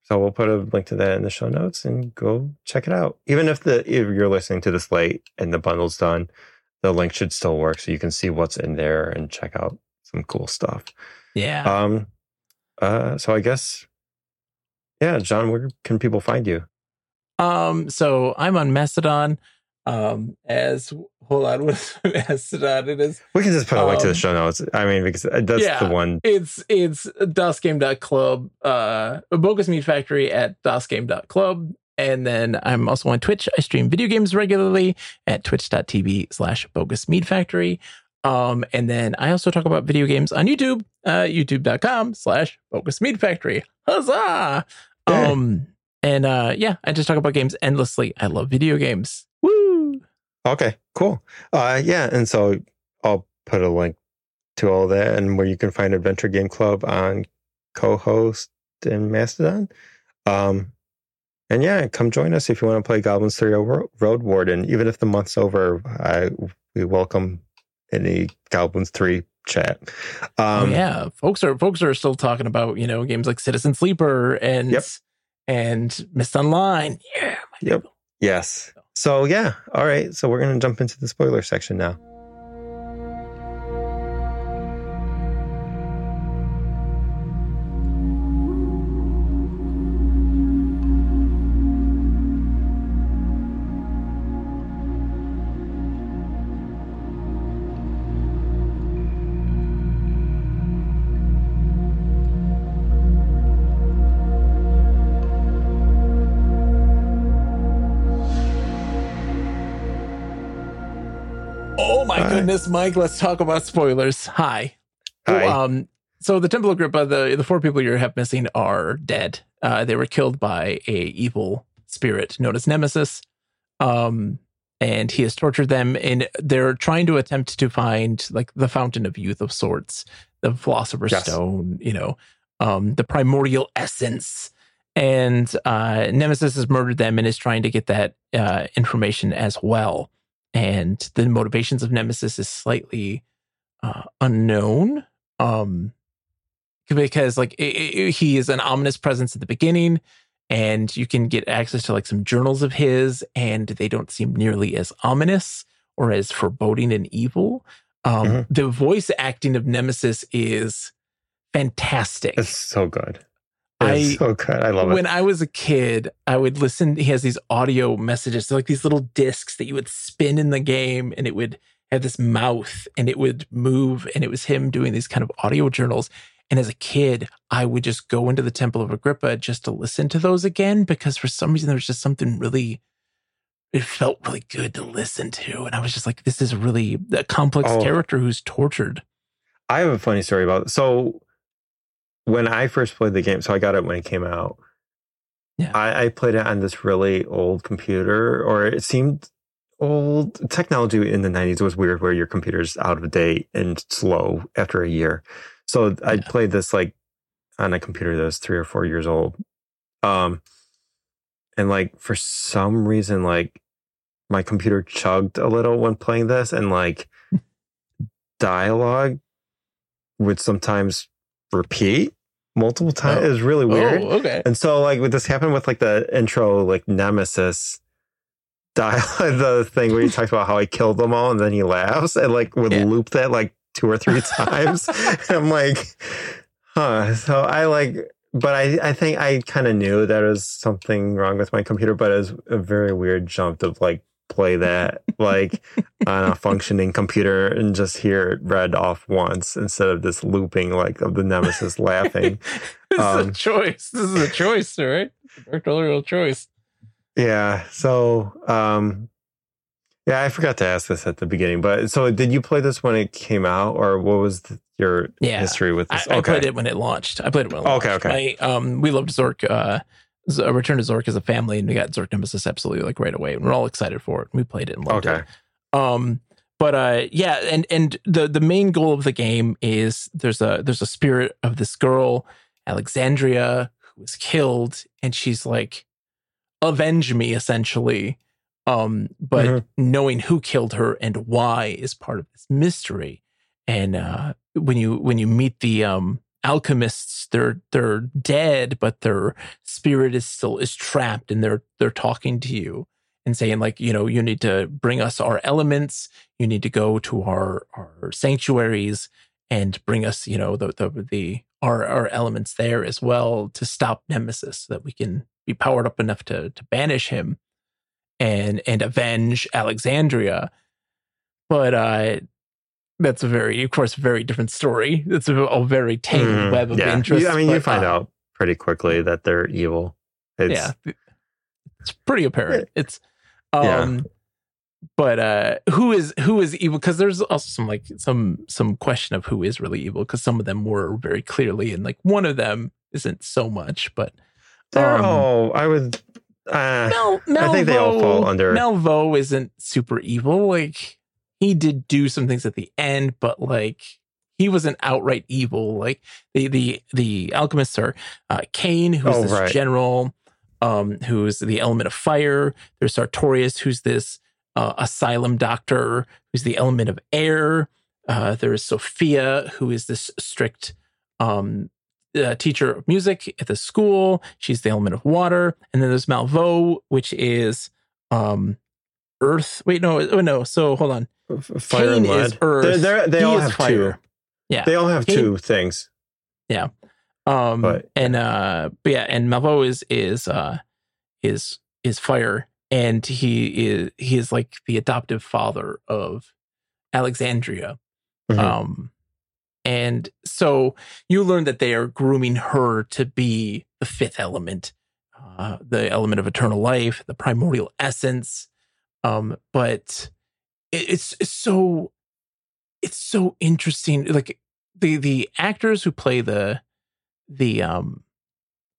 So we'll put a link to that in the show notes and go check it out. Even if the if you're listening to this late and the bundle's done, the link should still work so you can see what's in there and check out some cool stuff. Yeah. Um, uh, so I guess, yeah, Jon, where can people find you? Um, so I'm on Mastodon. Um, as hold on, what's Mastodon? It is We can just put a link to the Um, show notes. I mean, because that's yeah. the one. it's it's dosgame.club, uh bogus meat factory at dosgame.club. And then I'm also on Twitch. I stream video games regularly at twitch.tv slash bogus meat factory. Um, and then I also talk about video games on YouTube, uh, youtube.com slash bogus meat factory. Huzzah! Yeah. Um, and uh, yeah, I just talk about games endlessly. I love video games. Woo! Okay, cool. Uh, yeah, and so I'll put a link to all that and where you can find Adventure Game Club on Cohost and Mastodon. Um, and yeah, come join us if you want to play Goblins 3 Ro- Roadwarden. Even if the month's over, I we welcome any Goblins 3 chat. oh Um, yeah, folks are folks are still talking about you know games like Citizen Sleeper and Yep. and Myst Online. Yeah, my Yep. people. Yes. So yeah, all right. So we're gonna jump into the spoiler section now. This mic. Let's talk about spoilers. Hi. Hi. Um, so the Temple of Agrippa, the the four people you have missing are dead. Uh, they were killed by a evil spirit known as Nemesis. Um, and he has tortured them, and they're trying to attempt to find like the fountain of youth of sorts, the philosopher's Yes. stone, you know, um, the primordial essence. And uh, Nemesis has murdered them and is trying to get that uh, information as well. And the motivations of Nemesis is slightly uh, unknown. Um, because like i i he is an ominous presence at the beginning and you can get access to like some journals of his and they don't seem nearly as ominous or as foreboding and evil um Mhm. the voice acting of nemesis is fantastic It's so good. I- so good. I love when it. I was a kid, I would listen. He has these audio messages, They're like these little discs that you would spin in the game, and it would have this mouth and it would move, and it was him doing these kind of audio journals. And as a kid, I would just go into the Temple of Agrippa just to listen to those again because for some reason there was just something really. It felt really good to listen to, and I was just like, "This is a really a complex Oh. character who's tortured." I have a funny story about it. so when I first played the game, so I got it when it came out. Yeah. I, I played it on this really old computer, or it seemed old. Technology in the 90s was weird where your computer's out of date and slow after a year. So I Yeah. played this like on a computer that was three or four years old. Um and like for some reason, like my computer chugged a little when playing this and like dialogue would sometimes repeat multiple times. Oh. It was really oh, weird. Oh, okay. And so like with this happened with like the intro like nemesis dial the thing where he talks about how I killed them all and then he laughs and like would Yeah. loop that like two or three times. I'm like, huh. So I like but I, I think I kind of knew there was something wrong with my computer, but it was a very weird jump to like play that like on a functioning computer and just hear it read off once instead of this looping like of the nemesis laughing. This is Um, a choice. This is a choice, all right? Directorial choice. Yeah. So, um, yeah, I forgot to ask this at the beginning, but so did you play this when it came out, or what was th- your Yeah. history with I, this? I played it when it launched. I played it when it launched. Okay, okay. My, um, we loved Zork. Uh, Uh, Return to Zork as a family, and we got Zork Nemesis absolutely like right away. And we're all excited for it. We played it and loved Okay. it. Um, but uh, yeah, and and the the main goal of the game is there's a there's a spirit of this girl, Alexandria, who was killed, and she's like, avenge me essentially. Um, but Mhm. knowing who killed her and why is part of this mystery. And uh, when you when you meet the um alchemists, they're they're dead, but their spirit is still is trapped, and they're they're talking to you and saying like you know you need to bring us our elements. You need to go to our our sanctuaries and bring us you know the the, the our our elements there as well to stop nemesis so that we can be powered up enough to to banish him and and avenge alexandria. But uh that's a very of course very different story it's a, a very tangled Mhm. web of yeah. interest You- I mean, you find uh, out pretty quickly that they're evil. It's, yeah it's pretty apparent it's Yeah. um but uh who is who is evil because there's also some like some some question of who is really evil because some of them were very clearly and like one of them isn't so much but They're um, all, I would, uh, Mel, Malveaux, I think they all fall under- Malveaux isn't super evil like he did do some things at the end but like he wasn't outright evil. Like the the the alchemists are uh Kaine who's Oh, this right. general um who's the element of fire. There's Sartorius who's this uh, asylum doctor who's the element of air. Uh there's Sophia who is this strict um uh, teacher of music at the school. She's the element of water. And then there's Malveaux which is um earth. Wait no oh no. So hold on fire Kaine and lead. earth. They're, they're, they He all have fire. two. Yeah. They all have Cain- two things. Yeah, Um, But- and uh, but yeah, and Malveaux is is uh is is fire, and he is he is like the adoptive father of Alexandria. Mhm. Um, and so you learn that they are grooming her to be the fifth element, uh, the element of eternal life, the primordial essence. Um, but it's, it's so it's so interesting. Like the the actors who play the the um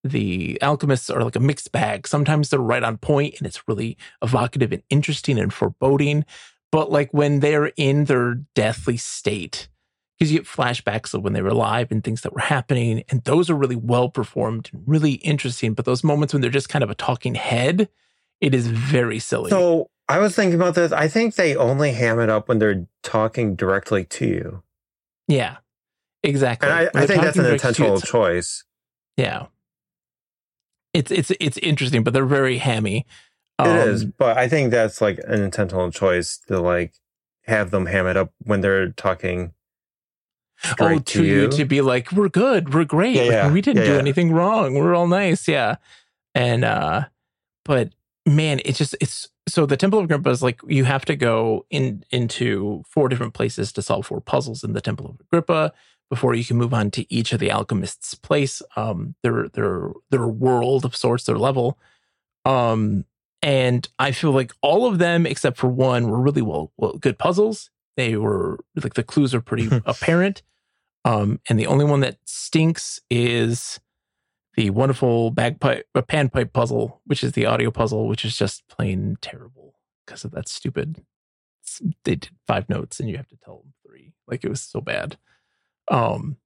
the alchemists are like a mixed bag. Sometimes they're right on point and it's really evocative and interesting and foreboding. But like when they're in their deathly state, because you get flashbacks of when they were alive and things that were happening, and those are really well performed and really interesting. But those moments when they're just kind of a talking head, it is very silly. So I was thinking about this. I think they only ham it up when they're talking directly to you. yeah, exactly. And I, I think that's an to you, intentional choice. Yeah. It's it's it's interesting, but they're very hammy. it is, Um, but I think that's like an intentional choice to like have them ham it up when they're talking Oh, to you to be like, we're good, we're great. Yeah, like, we didn't yeah, do yeah. anything wrong. We're all nice. Yeah. And uh but man, it's just it's so the Temple of Agrippa is like you have to go in into four different places to solve four puzzles in the Temple of Agrippa before you can move on to each of the alchemists' place. Um their their their world of sorts, their level. Um and I feel like all of them except for one were really well, well good puzzles. They were like the clues are pretty apparent. Um, and the only one that stinks is the wonderful bagpipe, a panpipe puzzle, which is the audio puzzle, which is just plain terrible because of that stupid. They did five notes and you have to tell them three. Like it was so bad. Um,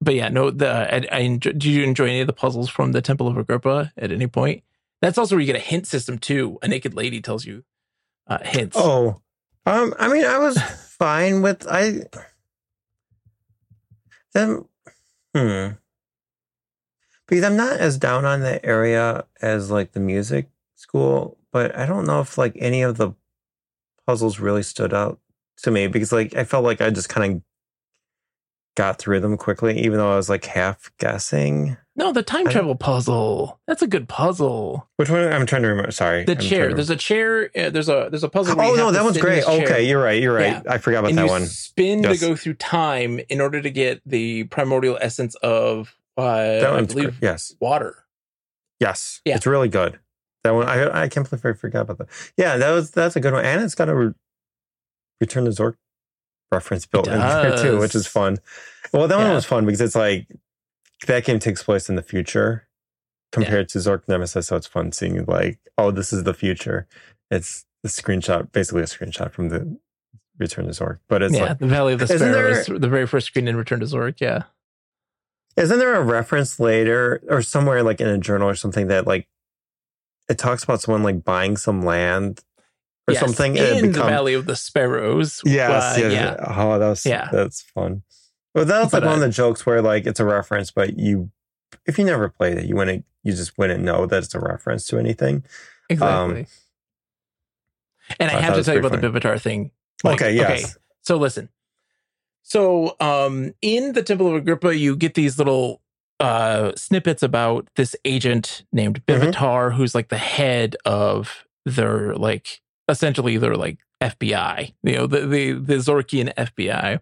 but yeah, no. The I, I enjoy, did you enjoy any of the puzzles from the Temple of Agrippa at any point? That's also where you get a hint system too. A naked lady tells you uh, hints. Oh, um, I mean, I was fine with I. Them, hmm. Because I'm not as down on that area as like the music school, but I don't know if like any of the puzzles really stood out to me because like I felt like I just kind of got through them quickly, even though I was like half guessing. no, the time travel puzzle. That's a good puzzle. Which one? I'm trying to remember. Sorry, The I'm chair. There's a chair. Uh, there's a there's a puzzle. Oh no, that one's great. Okay, you're right. You're right. Yeah. I forgot about and that you one. spin Yes. to go through time in order to get the primordial essence of uh, That I believe great. Yes. water. Yes, Yeah. it's really good. That one, I I can't believe I forgot about that. Yeah, that was that's a good one, and it's got a re- Return to Zork reference built in there too, which is fun. Well, that one was fun because it's like that game takes place in the future compared to Zork Nemesis, so it's fun seeing like, oh, this is the future. It's the screenshot, basically a screenshot from the Return to Zork, but it's yeah, like, the Valley of the Sparrows, there- the very first screen in Return to Zork. Yeah, isn't there a reference later or somewhere like in a journal or something that like it talks about someone like buying some land or Yes, something in and it the Valley of the Sparrows. yes, uh, yes, yeah, oh that was Yeah. that's fun well that's But, like one of the jokes where like it's a reference but you if you never played it you wouldn't you just wouldn't know that it's a reference to anything exactly. and I Um, I have to tell you about pretty the Bivitar thing. okay yes So listen. So um in the Temple of Agrippa, you get these little uh snippets about this agent named Mhm. Who's like the head of their like essentially their like FBI, you know, the the, the Zorkian FBI.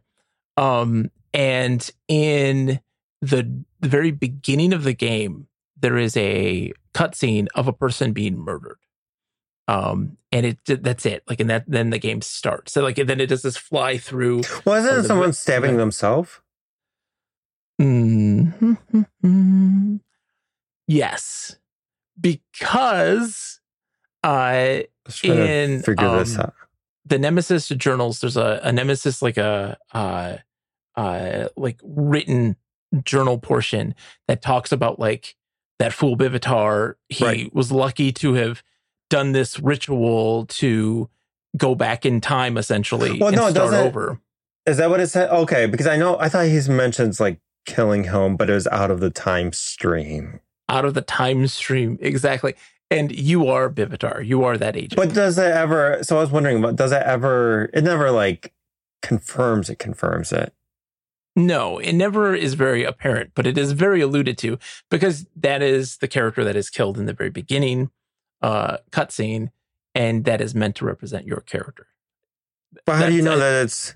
Um and in the, the very beginning of the game, there is a cutscene of a person being murdered. Um, and it that's it. Like, and that then the game starts. So, like, and then it does this fly through. wasn't it the- someone stabbing the- themselves Mhm. Yes, because uh, I was trying In, figure this um, out the Nemesis journals, there's a, a Nemesis like a uh, uh, like written journal portion that talks about like that fool Bivitar. He Right. was lucky to have done this ritual to go back in time, essentially, Well, and no, it start doesn't- over. is that what it said okay because i know i thought he's mentions like killing him but it was out of the time stream out of the time stream exactly and you are bivitar you are that agent But does it ever? So I was wondering, but does it ever? It never like confirms it. Confirms it. no it never is very apparent but it is very alluded to because that is the character that is killed in the very beginning uh cutscene and that is meant to represent your character But how do you That's- know that it's?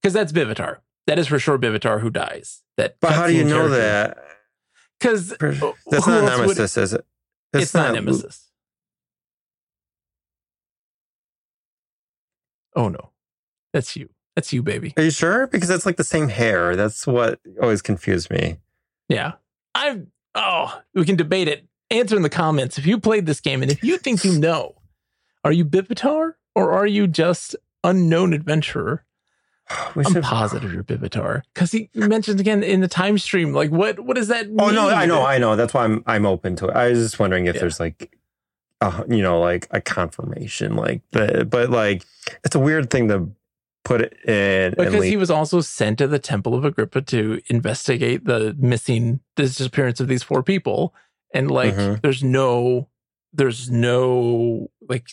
because that's bivitar that is for sure bivitar who dies that But how do you know character. that? because That's not Nemesis, is it? it's not nemesis Oh no, that's you. That's you, baby. Are you sure? Because it's like the same hair. That's what always confused me. Yeah. I'm. Oh, we can debate it. Answer in the comments if you played this game and if you think you know. Are you Bibitar or are you just unknown adventurer? We I'm should- positive you're Bibitar because he mentioned again in the time stream. Like, what? What does that mean? Oh no, I know, I know. That's why I'm I'm open to it. I was just wondering if Yeah. there's like, uh, you know, like a confirmation, like the, but like it's a weird thing to put it in. because he was also sent to the Temple of Agrippa to investigate the missing disappearance of these four people, and like, Mhm. there's no, there's no like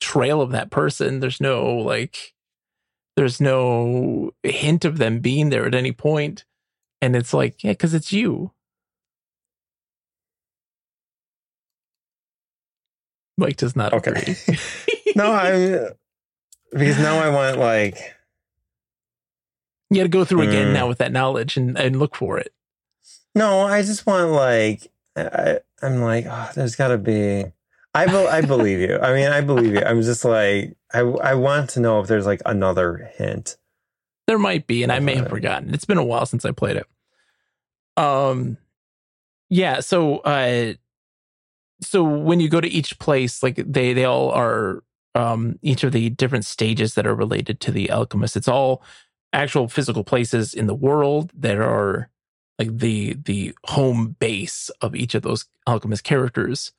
trail of that person. There's no like, there's no hint of them being there at any point, and it's like, yeah, because it's you. Mike does not Okay. agree. no, I because now I want like you got to go through again Mm. now with that knowledge and, and look for it. no, I just want like I, I'm like oh, there's got to be. I be, I believe you. I mean, I believe you. I'm just like I I want to know if there's like another hint. There might be, and I may have forgotten. It's been a while since I played it. Um, yeah. So, uh, so when you go to each place, like they they all are um each of the different stages that are related to the alchemist. It's all actual physical places in the world that are like the the home base of each of those alchemist characters.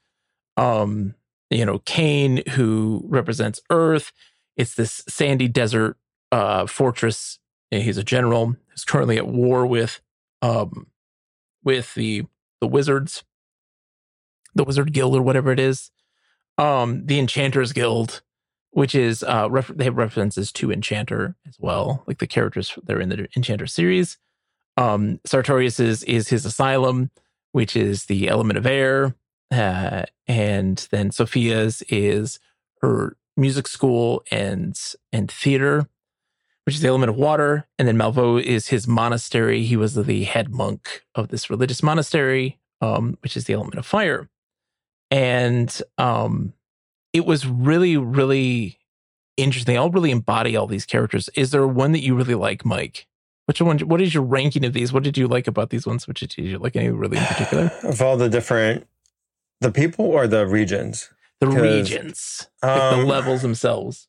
Um, you know, Kaine, who represents Earth. It's this sandy desert uh, fortress. He's a general who's currently at war with um, with the the wizards, the Wizard Guild or whatever it is. Um, the Enchanters Guild, which is uh, ref- they have references to Enchanter as well, like the characters they're in the Enchanter series. Um, Sartorius is is his asylum, which is the element of air, uh, and then Sophia's is her music school and and theater, which is the element of water. And then Malveaux is his monastery. He was the head monk of this religious monastery, um, which is the element of fire. And um, it was really, really interesting. They all really embody all these characters. Is there one that you really like, Mike? Which one? What is your ranking of these? What did you like about these ones? Which did you like any really in particular? of all the different the people or the regions. The regions, like the Um, levels themselves.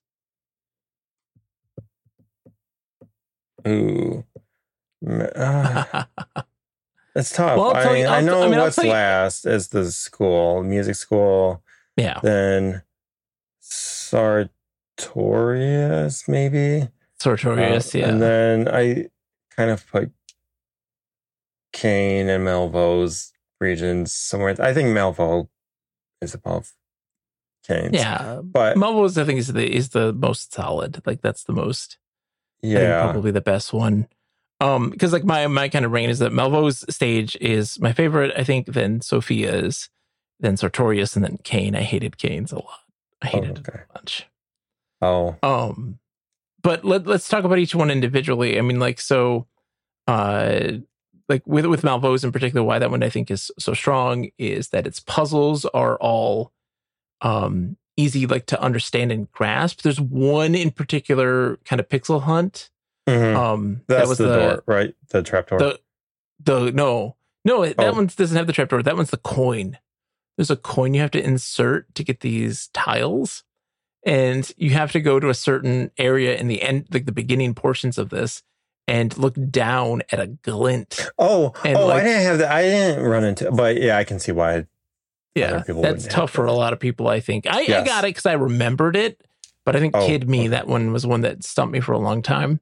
Ooh. It's tough. Well, I, you- I know I mean, what's you- last is the school, music school, yeah, then Sartorius, maybe. Sartorius. Uh, yeah, And then I kind of put Kaine and Malveaux's regions somewhere. I think Malveaux is above Kaine. yeah. But Malveaux's, I think, is the is the most solid. Like that's the most. Yeah. probably the best one. Um, because like my my kind of reign is that Malveaux's stage is my favorite. I think then Sophia's, then Sartorius, and then Kaine. I hated Kaine's a lot. I Oh, hated okay. it a bunch. Oh. Um, but let let's talk about each one individually. I mean, like so, uh, like with with Malveaux's in particular, why that one I think is so strong is that its puzzles are all um easy like to understand and grasp. There's one in particular kind of pixel hunt. Mhm. Um, That's that was the, the, door, right? The trap door. the the no no that Oh. one doesn't have the trapdoor. That one's the coin. There's a coin you have to insert to get these tiles, and you have to go to a certain area in the end, like the beginning portions of this, and look down at a glint. oh, and, oh, like- I didn't have that. I didn't run into, but yeah, I can see why. Yeah, that's tough for a lot of people. I think I, I got it because I remembered it, but I think Oh, Kid Me okay. that one was one that stumped me for a long time.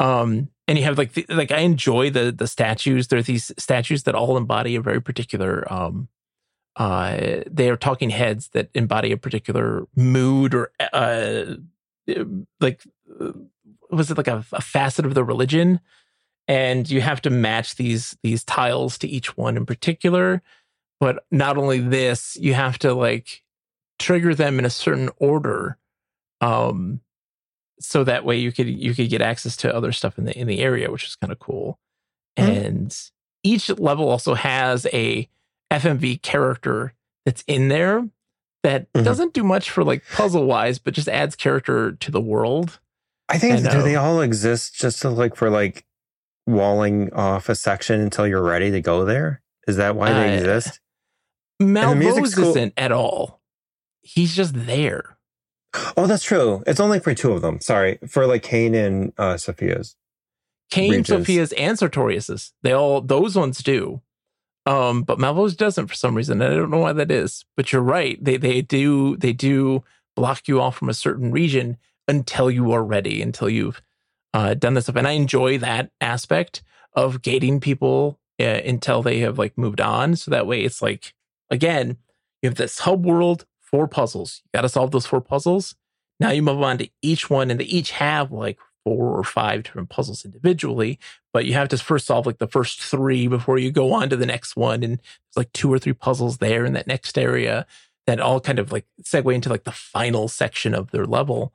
Um, and you have like the, like I enjoy the the statues. There are these statues that all embody a very particular um, uh, they are talking heads that embody a particular mood or uh, like uh, was it like a, a facet of the religion? And you have to match these these tiles to each one in particular but not only this you have to like trigger them in a certain order um so that way you could you could get access to other stuff in the in the area which is kind of cool Hmm. and each level also has a fmv character that's in there that Mhm. doesn't do much for like puzzle wise, but just adds character to the world. I think I do know. they all exist just to like for like walling off a section until you're ready to go there? Is that why they Uh, exist? the music's cool. isn't at all. He's just there. Oh, that's true. It's only for two of them. Sorry, for like Kaine and uh, Sophia's. Kaine, Regis. Sophia's, and Sartorius's. They all those ones do. Um, but Malveaux's doesn't for some reason. and I don't know why that is. But you're right. They they do they do block you off from a certain region until you are ready, until you've uh, done this stuff. And I enjoy that aspect of gating people uh, until they have like moved on. So that way it's like again, you have this hub world, four puzzles. You got to solve those four puzzles. Now you move on to each one, and they each have like four or five different puzzles individually. But you have to first solve like the first three before you go on to the next one. And there's like two or three puzzles there in that next area that all kind of like segue into like the final section of their level.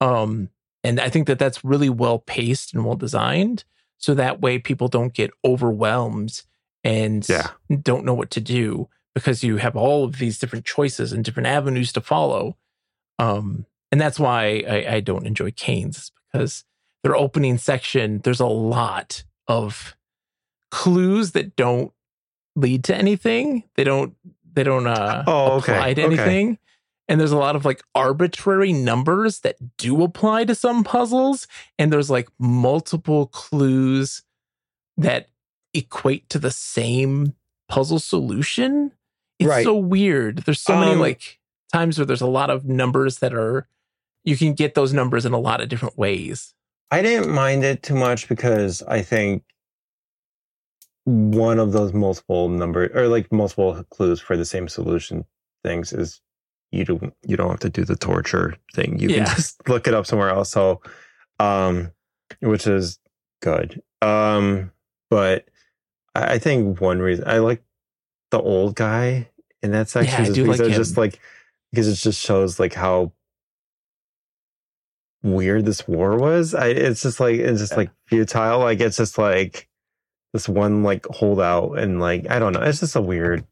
Um, and I think that that's really well paced and well designed. So that way people don't get overwhelmed and Yeah. don't know what to do because you have all of these different choices and different avenues to follow. Um, and that's why I, I don't enjoy Kaine's because their opening section, there's a lot of clues that don't lead to anything. They don't they don't uh Oh, okay, apply to okay. anything. And there's a lot of like arbitrary numbers that do apply to some puzzles. And there's like multiple clues that equate to the same puzzle solution. It's Right. so weird. There's so many Um, like times where there's a lot of numbers that are you can get those numbers in a lot of different ways. I didn't mind it too much because I think one of those multiple number or like multiple clues for the same solution things is you don't you don't have to do the torture thing. You Yeah. can just look it up somewhere else. So um which is good. Um but I, I think one reason I like the old guy in that section I just do because like just like because it just shows like how weird this war was. I it's just like it's just like futile. Like it's just like this one like holdout and like I don't know. It's just a weird.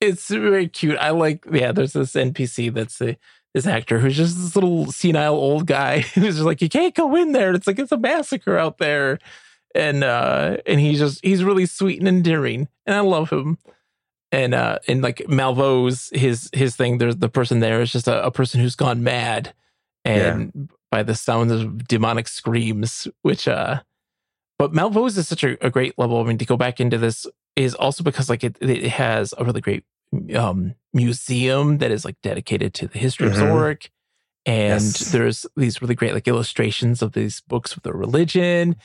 It's very cute. I like, yeah, there's this NPC that's a, this actor who's just this little senile old guy who's just like, you can't go in there. It's like, it's a massacre out there. And, uh, and he's just, he's really sweet and endearing. And I love him. And, uh, and like Malveaux's, his, his thing, there's the person there is just a, a person who's gone mad. And by the sounds of demonic screams, which, uh, but Malveaux's is such a, a great level. I mean, to go back into this is also because like it, it has a really great um museum that is like dedicated to the history Mhm. of Zork. And Yes. there's these really great like illustrations of these books with the religion.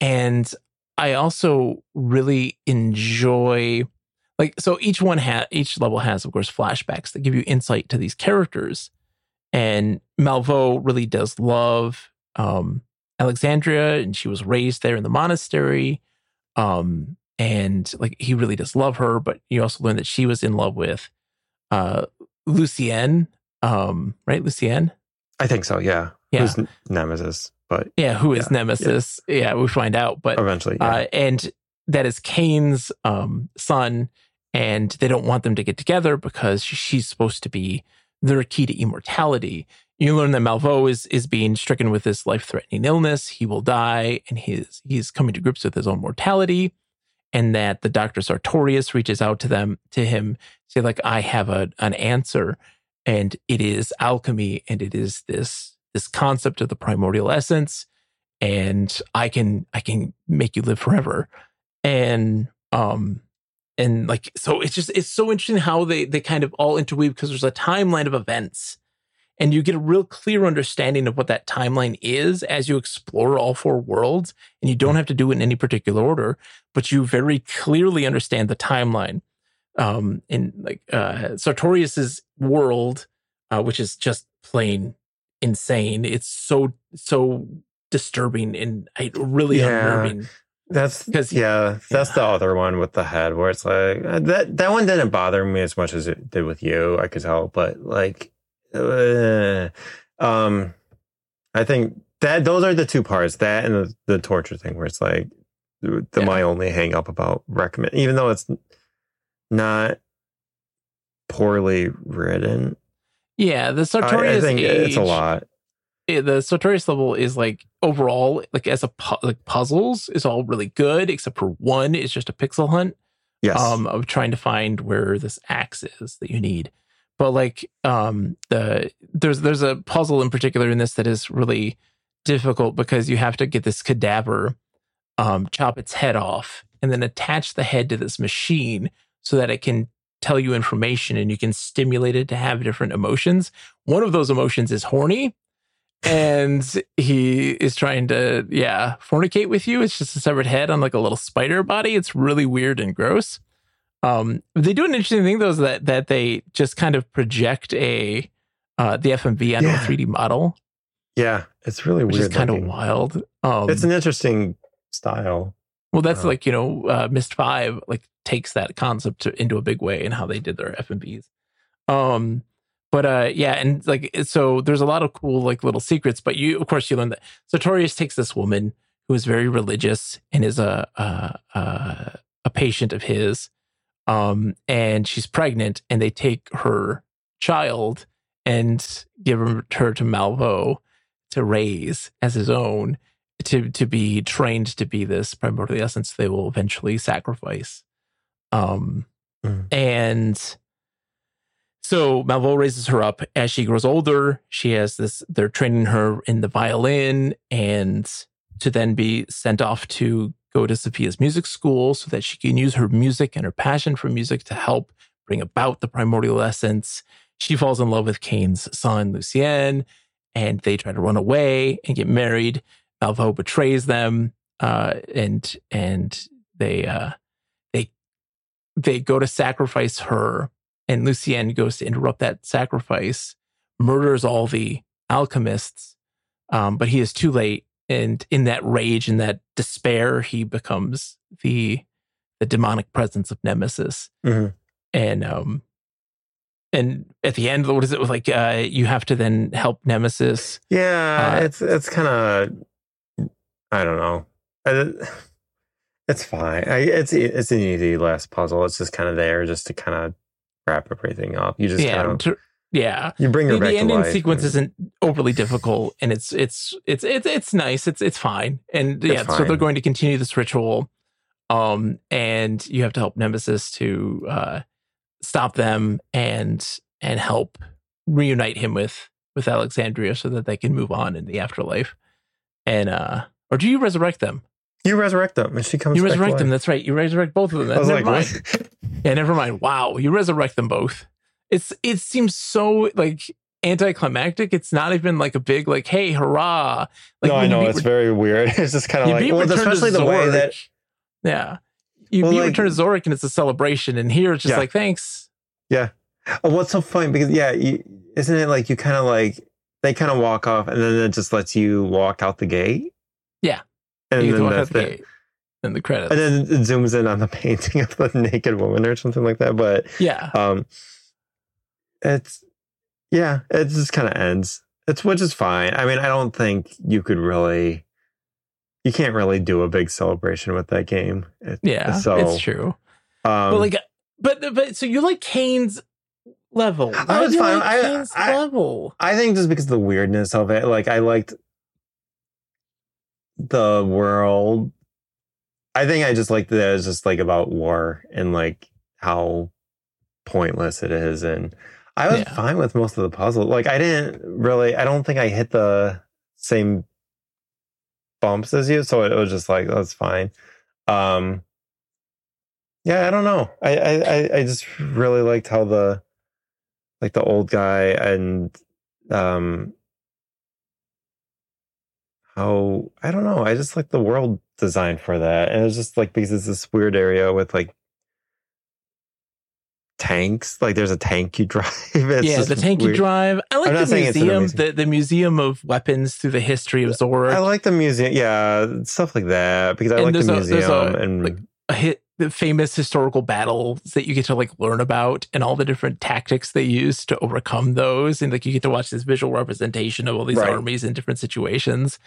And I also really enjoy like so each one has each level has of course flashbacks that give you insight to these characters. And Malveaux really does love um Alexandria and she was raised there in the monastery. Um and like he really does love her, but you also learn that she was in love with uh Lucien, um, right? Lucien? I think so. Yeah. Yeah. Who's N- Nemesis? But Yeah, who is Yeah, Nemesis? Yeah. we find out. But eventually, yeah. uh, and that is Kaine's um, son, and they don't want them to get together because she's supposed to be their key to immortality. You learn that Malveaux is is being stricken with this life threatening illness. He will die, and he's he's coming to grips with his own mortality. And that the doctor Sartorius reaches out to them to him, say like, "I have a an answer, and it is alchemy, and it is this this concept of the primordial essence." and I can I can make you live forever. And um and like so it's just it's so interesting how they they kind of all interweave because there's a timeline of events and you get a real clear understanding of what that timeline is as you explore all four worlds and you don't have to do it in any particular order but you very clearly understand the timeline um in like uh sartorius's world uh which is just plain insane. It's so so disturbing and I, really Yeah. unnerving That's 'Cause- yeah, that's yeah. the other one with the head where it's like uh, that. That one didn't bother me as much as it did with you. I could tell, but like, uh, um, I think that those are the two parts. That and the, the torture thing, where it's like the Yeah. my only hang up about recommend, even though it's not poorly written. Yeah, the I, Sartorius I think it's a lot. Eh, the Sartorius level is like overall, like as a pu- like puzzles is all really good, except for one is just a pixel hunt. Yes. um of trying to find where this axe is that you need but like um the there's there's a puzzle in particular in this that is really difficult because you have to get this cadaver um chop its head off and then attach the head to this machine so that it can tell you information and you can stimulate it to have different emotions one of those emotions is horny and he is trying to yeah fornicate with you it's just a severed head on like a little spider body it's really weird and gross um they do an interesting thing though is that that they just kind of project a uh the fmv onto Yeah. a 3d model yeah, it's really which weird. is kind of wild um It's an interesting style. well that's uh, like you know uh Myst 5 like takes that concept to, into a big way and how they did their fmvs um but uh yeah and like so there's a lot of cool like little secrets but you of course you learn that sartorius takes this woman who is very religious and is a a, a, a patient of his um and she's pregnant and they take her child and give her to Malveaux to raise as his own to to be trained to be this primordial essence they will eventually sacrifice um Mhm. and so Malveaux raises her up as she grows older. She has this, they're training her in the violin and to then be sent off to go to Sophia's music school so that she can use her music and her passion for music to help bring about the primordial essence. She falls in love with Kaine's son, Lucien, and they try to run away and get married. Malveaux betrays them, uh, and and they uh, they they go to sacrifice her and Lucien goes to interrupt that sacrifice, murders all the alchemists, um, but he is too late. And in that rage and that despair, he becomes the the demonic presence of Nemesis. Mhm. And um, and at the end, what is it with like? Uh, you have to then help Nemesis. Yeah, Uh, it's it's kind of I don't know. I- It's fine. I, it's it's an easy last puzzle. It's just kind of there, just to kind of wrap everything up. You just yeah, kind of yeah. you bring her the, back the ending sequence and- isn't overly difficult and it's it's it's it's it's nice it's it's fine and It's yeah so they're going to continue this ritual um and you have to help nemesis to uh stop them and and help reunite him with with alexandria so that they can move on in the afterlife and uh or do you resurrect them You resurrect them, and she comes. you resurrect them that's right you resurrect both of them I was never like? Yeah, never mind. Wow, you resurrect them both. It's it seems so like anticlimactic. It's not even like a big like, hey, hurrah! Like no, I know it's Re- very weird. It's just kind of like, well, especially the way that yeah, you Well, beat like- Return to Zork and it's a celebration, and here it's just Yeah. like thanks. Yeah. Oh, what's so funny because yeah, you, isn't it like you kind of like they kind of walk off and then it just lets you walk out the gate? Yeah. and you then walk out that's the it. And the credits. And then it zooms in on the painting of the naked woman or something like that. But yeah, um, it's yeah, it just kind of ends. It's which is fine. I mean, I don't think you could really, you can't really do a big celebration with that game. It- yeah, so it's true. Um, but like, but but so you like Kaine's level? I was fine. Like I- Kaine's I- level. I think just because of the weirdness of it, like I liked the world. I think I just liked that it was just like about war and like how pointless it is. And I was Yeah. fine with most of the puzzle. Like I didn't really, I don't think I hit the same bumps as you. So it was just like, that's fine. Um, yeah, I don't know. I, I, I- I just really liked how the, like the old guy and um how I don't know. I just like the world design for that. And it's just like because it's this weird area with like tanks. Like there's a tank you drive. It's yeah, the tanky weird. drive. I like the not saying it's an museum, the, the museum of weapons through the history of Zork. I like the museum. Yeah, stuff like that because I And like the there's a- museum a, and like, a hit the famous historical battles that you get to like learn about and all the different tactics they use to overcome those and like you get to watch this visual representation of all these Right. armies in different situations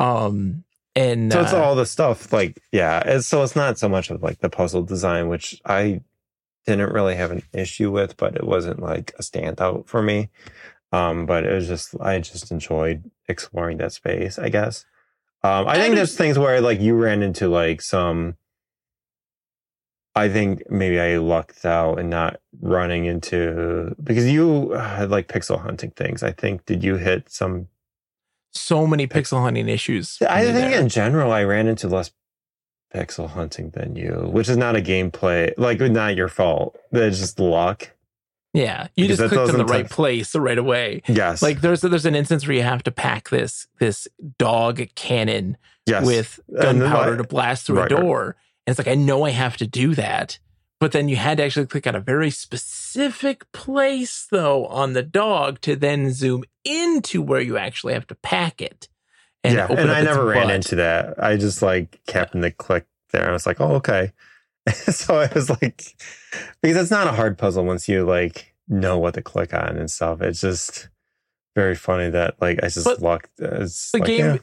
um and so it's uh, all the stuff like yeah. It's, so it's not so much of like the puzzle design, which I didn't really have an issue with, but it wasn't like a standout for me. Um, but it was just I just enjoyed exploring that space, I guess. Um, I think there's things where like you ran into like some I think maybe I lucked out and not running into because you had like pixel hunting things. I think did you hit some So many pixel hunting issues. I think there. in general, I ran into less pixel hunting than you, which is not a gameplay, like not your fault. It's just luck. yeah, you because just clicked in the right touch- place right away. Yes. Like there's there's an instance where you have to pack this this dog cannon yes. with gunpowder to blast through right, a right. door. And it's like, I know I have to do that. But then you had to actually click on a very specific place, though, on the dog to then zoom into where you actually have to pack it. yeah. open And I never ran into that. I just like kept in the click there. I was like, oh, okay. so I was like, because it's not a hard puzzle once you like know what to click on and stuff. It's just very funny that like I just But lucked. Uh, it's the like, game yeah.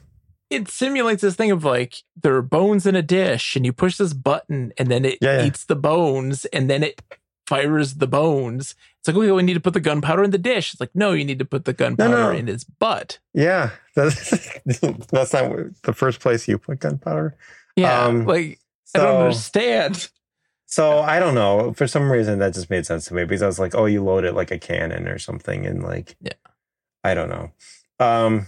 it simulates this thing of like there are bones in a dish and you push this button and then it Yeah, yeah. eats the bones and then it fires the bones it's like okay we need to put the gunpowder in the dish it's like no you need to put the gunpowder no. in his butt Yeah. That's, that's not the first place you put gunpowder. yeah Um, like i don't understand So I don't know. For some reason, that just made sense to me because I was like, "Oh, you load it like a cannon or something," and like, Yeah. I don't know. Um,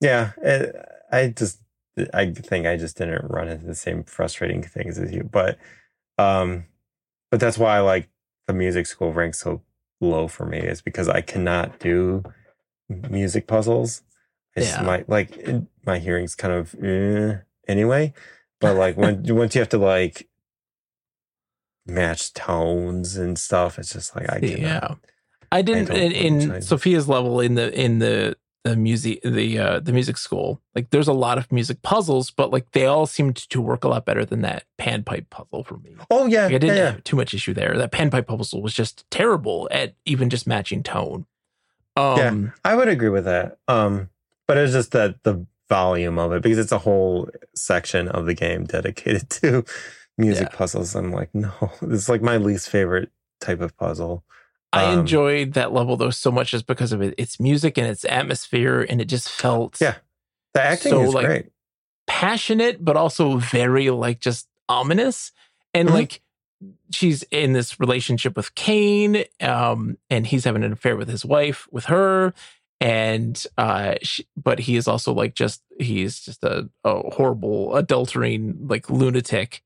yeah, it, I just, I think I just didn't run into the same frustrating things as you, but, um, but that's why I like the music school ranks so low for me is because I cannot do music puzzles. I just Yeah. my like it- my hearing's kind of eh, anyway, but like when once you have to like match tones and stuff. It's just like I cannot. yeah i didn't don't in, in sophia's level in the in the the music the uh the music school like there's a lot of music puzzles but like they all seemed to work a lot better than that panpipe puzzle for me Oh yeah, Like, I didn't yeah. have too much issue there. That panpipe puzzle was just terrible at even just matching tone. Um, I would agree with that. Um, but it's just that the volume of it because it's a whole section of the game dedicated to music Yeah. puzzles. I'm like, no, this is like my least favorite type of puzzle. I um, enjoyed that level though so much just because of it, its music and its atmosphere, and it just felt Yeah. The acting So, is like, great. passionate, but also very like just ominous. And Mhm. like she's in this relationship with Kaine, um, and he's having an affair with his wife, with her. And uh, she, but he is also like just he's just a, a horrible adultering like lunatic.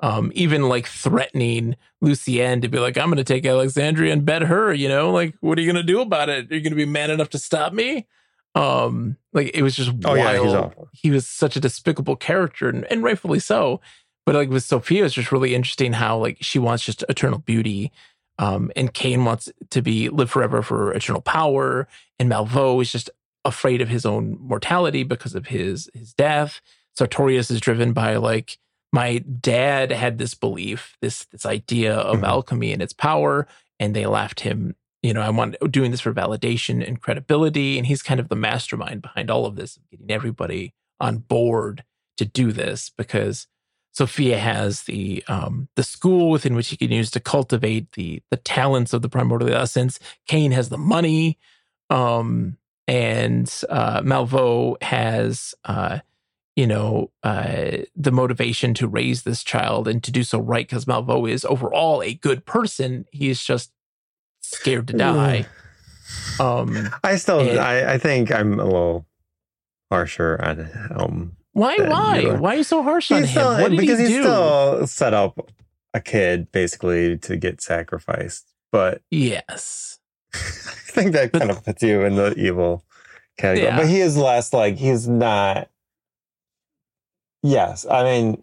Um, even like threatening Lucien to be like, I'm gonna take Alexandria and bet her, you know, like what are you gonna do about it? Are you gonna be man enough to stop me? Um, like it was just Oh wild yeah, he's awful. he was such a despicable character and, and rightfully so but like with sophia it's just really interesting how like she wants just eternal beauty um and Kaine wants to be live forever for eternal power and Malveaux is just afraid of his own mortality because of his his death sartorius is driven by like my dad had this belief this this idea of Mhm. alchemy and its power and they left him you know i want doing this for validation and credibility and he's kind of the mastermind behind all of this getting everybody on board to do this because Sophia has the um, the school within which he can use to cultivate the the talents of the primordial essence. Kaine has the money, um, and uh, Malveaux has uh, you know uh, the motivation to raise this child and to do so right because Malveaux is overall a good person. He is just scared to die. Um, I still, And- I, I think I'm a little harsher on um. why? Why? are- Why are you so harsh on He's him? what did because he he's still set up a kid basically to get sacrificed, but yes. I think that But- kind of puts you in the evil category. Yeah. But he is less like he's not. Yes, I mean,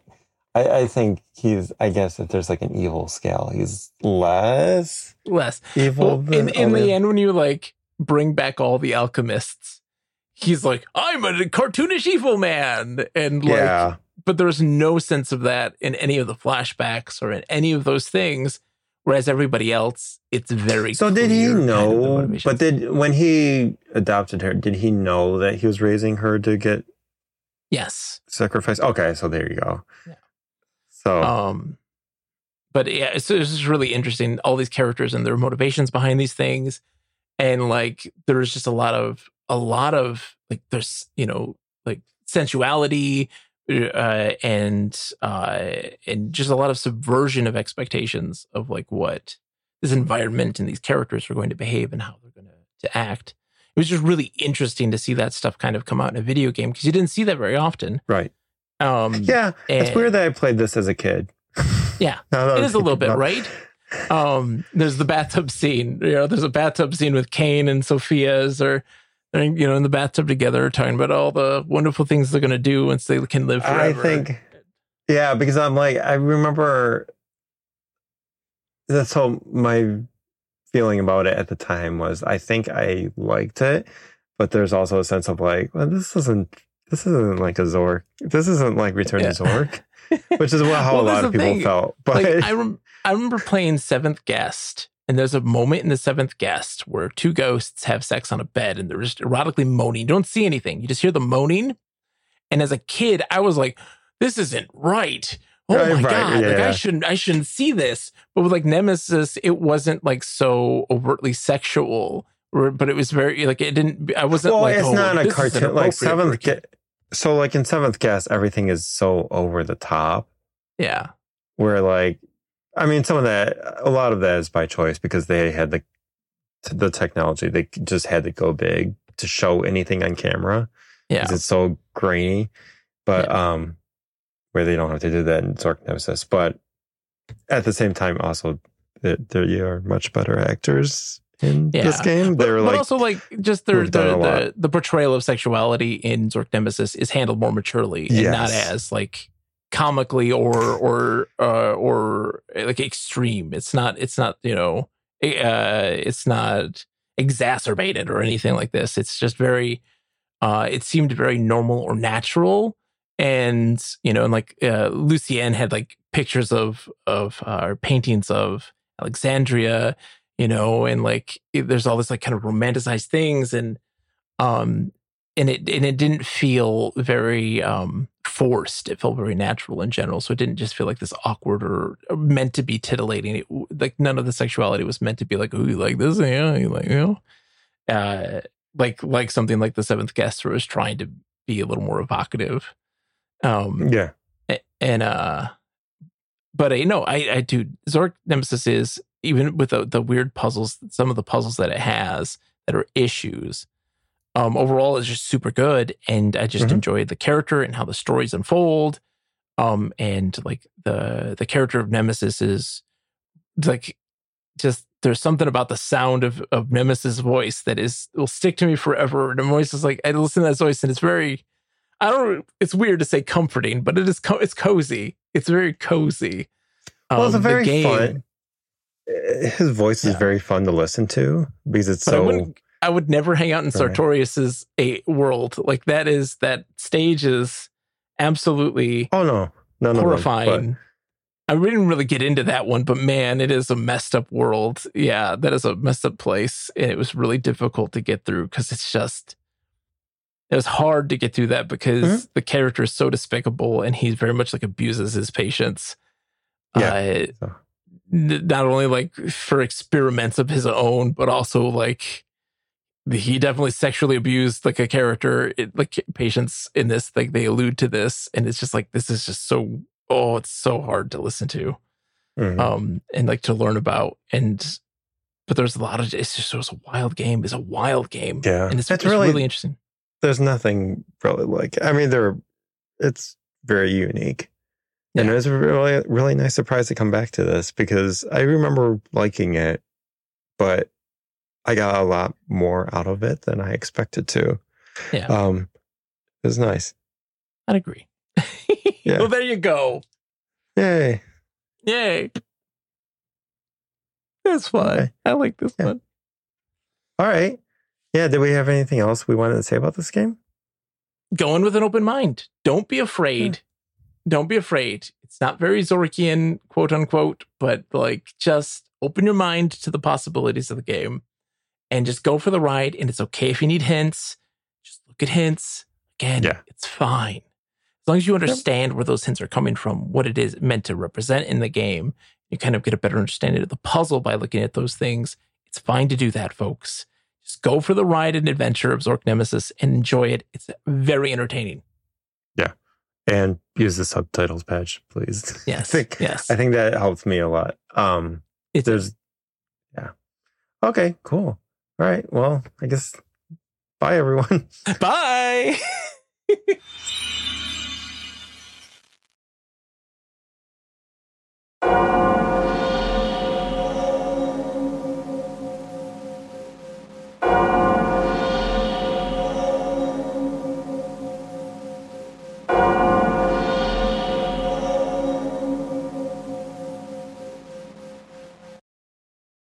I, I think he's. I guess if there's like an evil scale, he's less Less. evil. Well, in than in other- the end, when you like bring back all the alchemists, he's like, "I'm a cartoonish evil man," and like, yeah, but there's no sense of that in any of the flashbacks or in any of those things. Whereas everybody else, it's very. So did he clear kind of know? but did when he adopted her, did he know that he was raising her to get yes, Sacrifice. Okay, so there you go. Yeah. So um, but yeah, it's, it's just really interesting. All these characters and their motivations behind these things, and like there's just a lot of a lot of like there's you know like sensuality uh, and uh, and just a lot of subversion of expectations of like what this environment and these characters are going to behave and how they're going to, to act. It was just really interesting to see that stuff kind of come out in a video game because you didn't see that very often. Right. Um, Yeah. It's weird that I played this as a kid. Yeah. That it is a little bit about- right um there's the bathtub scene you know there's a bathtub scene with Kaine and Sophia's or they're, you know in the bathtub together talking about all the wonderful things they're going to do once they can live forever. I think, yeah, because I'm like, I remember that's how my feeling about it at the time was. I think I liked it, but there's also a sense of like, well, this isn't, this isn't like a Zork. This isn't like Return Yeah. to Zork, which is what, how Well, a lot of people thing. felt. But like I, rem- I remember playing seventh guest and there's a moment in the seventh guest where two ghosts have sex on a bed and they're just erotically moaning you don't see anything you just hear the moaning and as a kid i was like this isn't right oh Right, my right, god like yeah. i shouldn't i shouldn't see this but with like nemesis it wasn't like so overtly sexual but it was very like it didn't i wasn't well, like it's oh, not a cartoon. Like inappropriate for a seventh. Ga- so like in seventh guest, everything is so over the top. yeah where like i mean some of that a lot of that is by choice because they had the the technology they just had to go big to show anything on camera yeah it's so grainy but um where they don't have to do that in Zork Nemesis but at the same time also there they are much better actors in this game but, they're but like also like just their who've the, the the portrayal of sexuality in Zork Nemesis is handled more maturely and not as like comically or or uh, or like extreme. It's not it's not you know uh, it's not exacerbated or anything like this. It's just very uh, it seemed very normal or natural. And you know, and like uh, Lucien had like pictures of of uh, paintings of Alexandria, you know, and like it- there's all this like kind of romanticized things, and um, and it and it didn't feel very um forced. It felt very natural in general, so it didn't just feel like this awkward or or meant to be titillating. It, like none of the sexuality was meant to be like, oh, you like this, yeah, you like, you know, uh, like like something like the Seventh Guest was trying to be a little more evocative. Um, yeah and uh but uh, you know i i do zork nemesis is even with the, the weird puzzles some of the puzzles that it has that are issues um overall it's just super good and i just Mhm. enjoy the character and how the stories unfold um and like the the character of nemesis is like just there's something about the sound of of nemesis voice that is will stick to me forever and the voice is like i listen to that voice and it's very I don't. It's weird to say comforting, but it is. Co- it's cozy. It's very cozy. well it's a Um, very game- fun eh, his voice is Yeah. very fun to listen to because it's But so wouldn't. I would never hang out in Sartorius's a world like that. Is that stage is absolutely oh no no no horrifying. I didn't really get into that one, but man, it is a messed up world. Yeah, that is a messed up place, and it was really difficult to get through because it's just it was hard to get through that because Mhm. the character is so despicable, and he very much like abuses his patients. Yeah, Uh, so. n- not only like for experiments of his own, but also like he definitely sexually abused like a character, it, like patients in this. Like they allude to this, and it's just like this is just so oh, it's so hard to listen to, Mhm. um, and like to learn about. And but there's a lot of it's just it was a wild game. It's a wild game, yeah and it's, it's it's really really interesting. There's nothing really like I mean there it's very unique. And Yeah. it was a really really nice surprise to come back to this because I remember liking it, but I got a lot more out of it than I expected to. Yeah. Um it was nice. I'd agree. Yeah. well, there you go. Yay. Yay. That's fun. Okay. I like this Yeah. one. All right. Yeah, did we have anything else we wanted to say about this game? Go in with an open mind. Don't be afraid. Hmm. Don't be afraid. It's not very Zorkian, quote unquote, but like just open your mind to the possibilities of the game and just go for the ride. And it's okay if you need hints. Just look at hints. Again, Yeah. it's fine. As long as you understand where those hints are coming from, what it is meant to represent in the game, You kind of get a better understanding of the puzzle by looking at those things. It's fine to do that, folks. Just go for the ride and adventure of Zork Nemesis and enjoy it. It's very entertaining. Yeah. And use the subtitles patch, please. Yes. I think, yes. I think that helps me a lot. Um, it's, there's, yeah. Okay, cool. All right. Well, I guess bye, everyone. Bye. Thank you.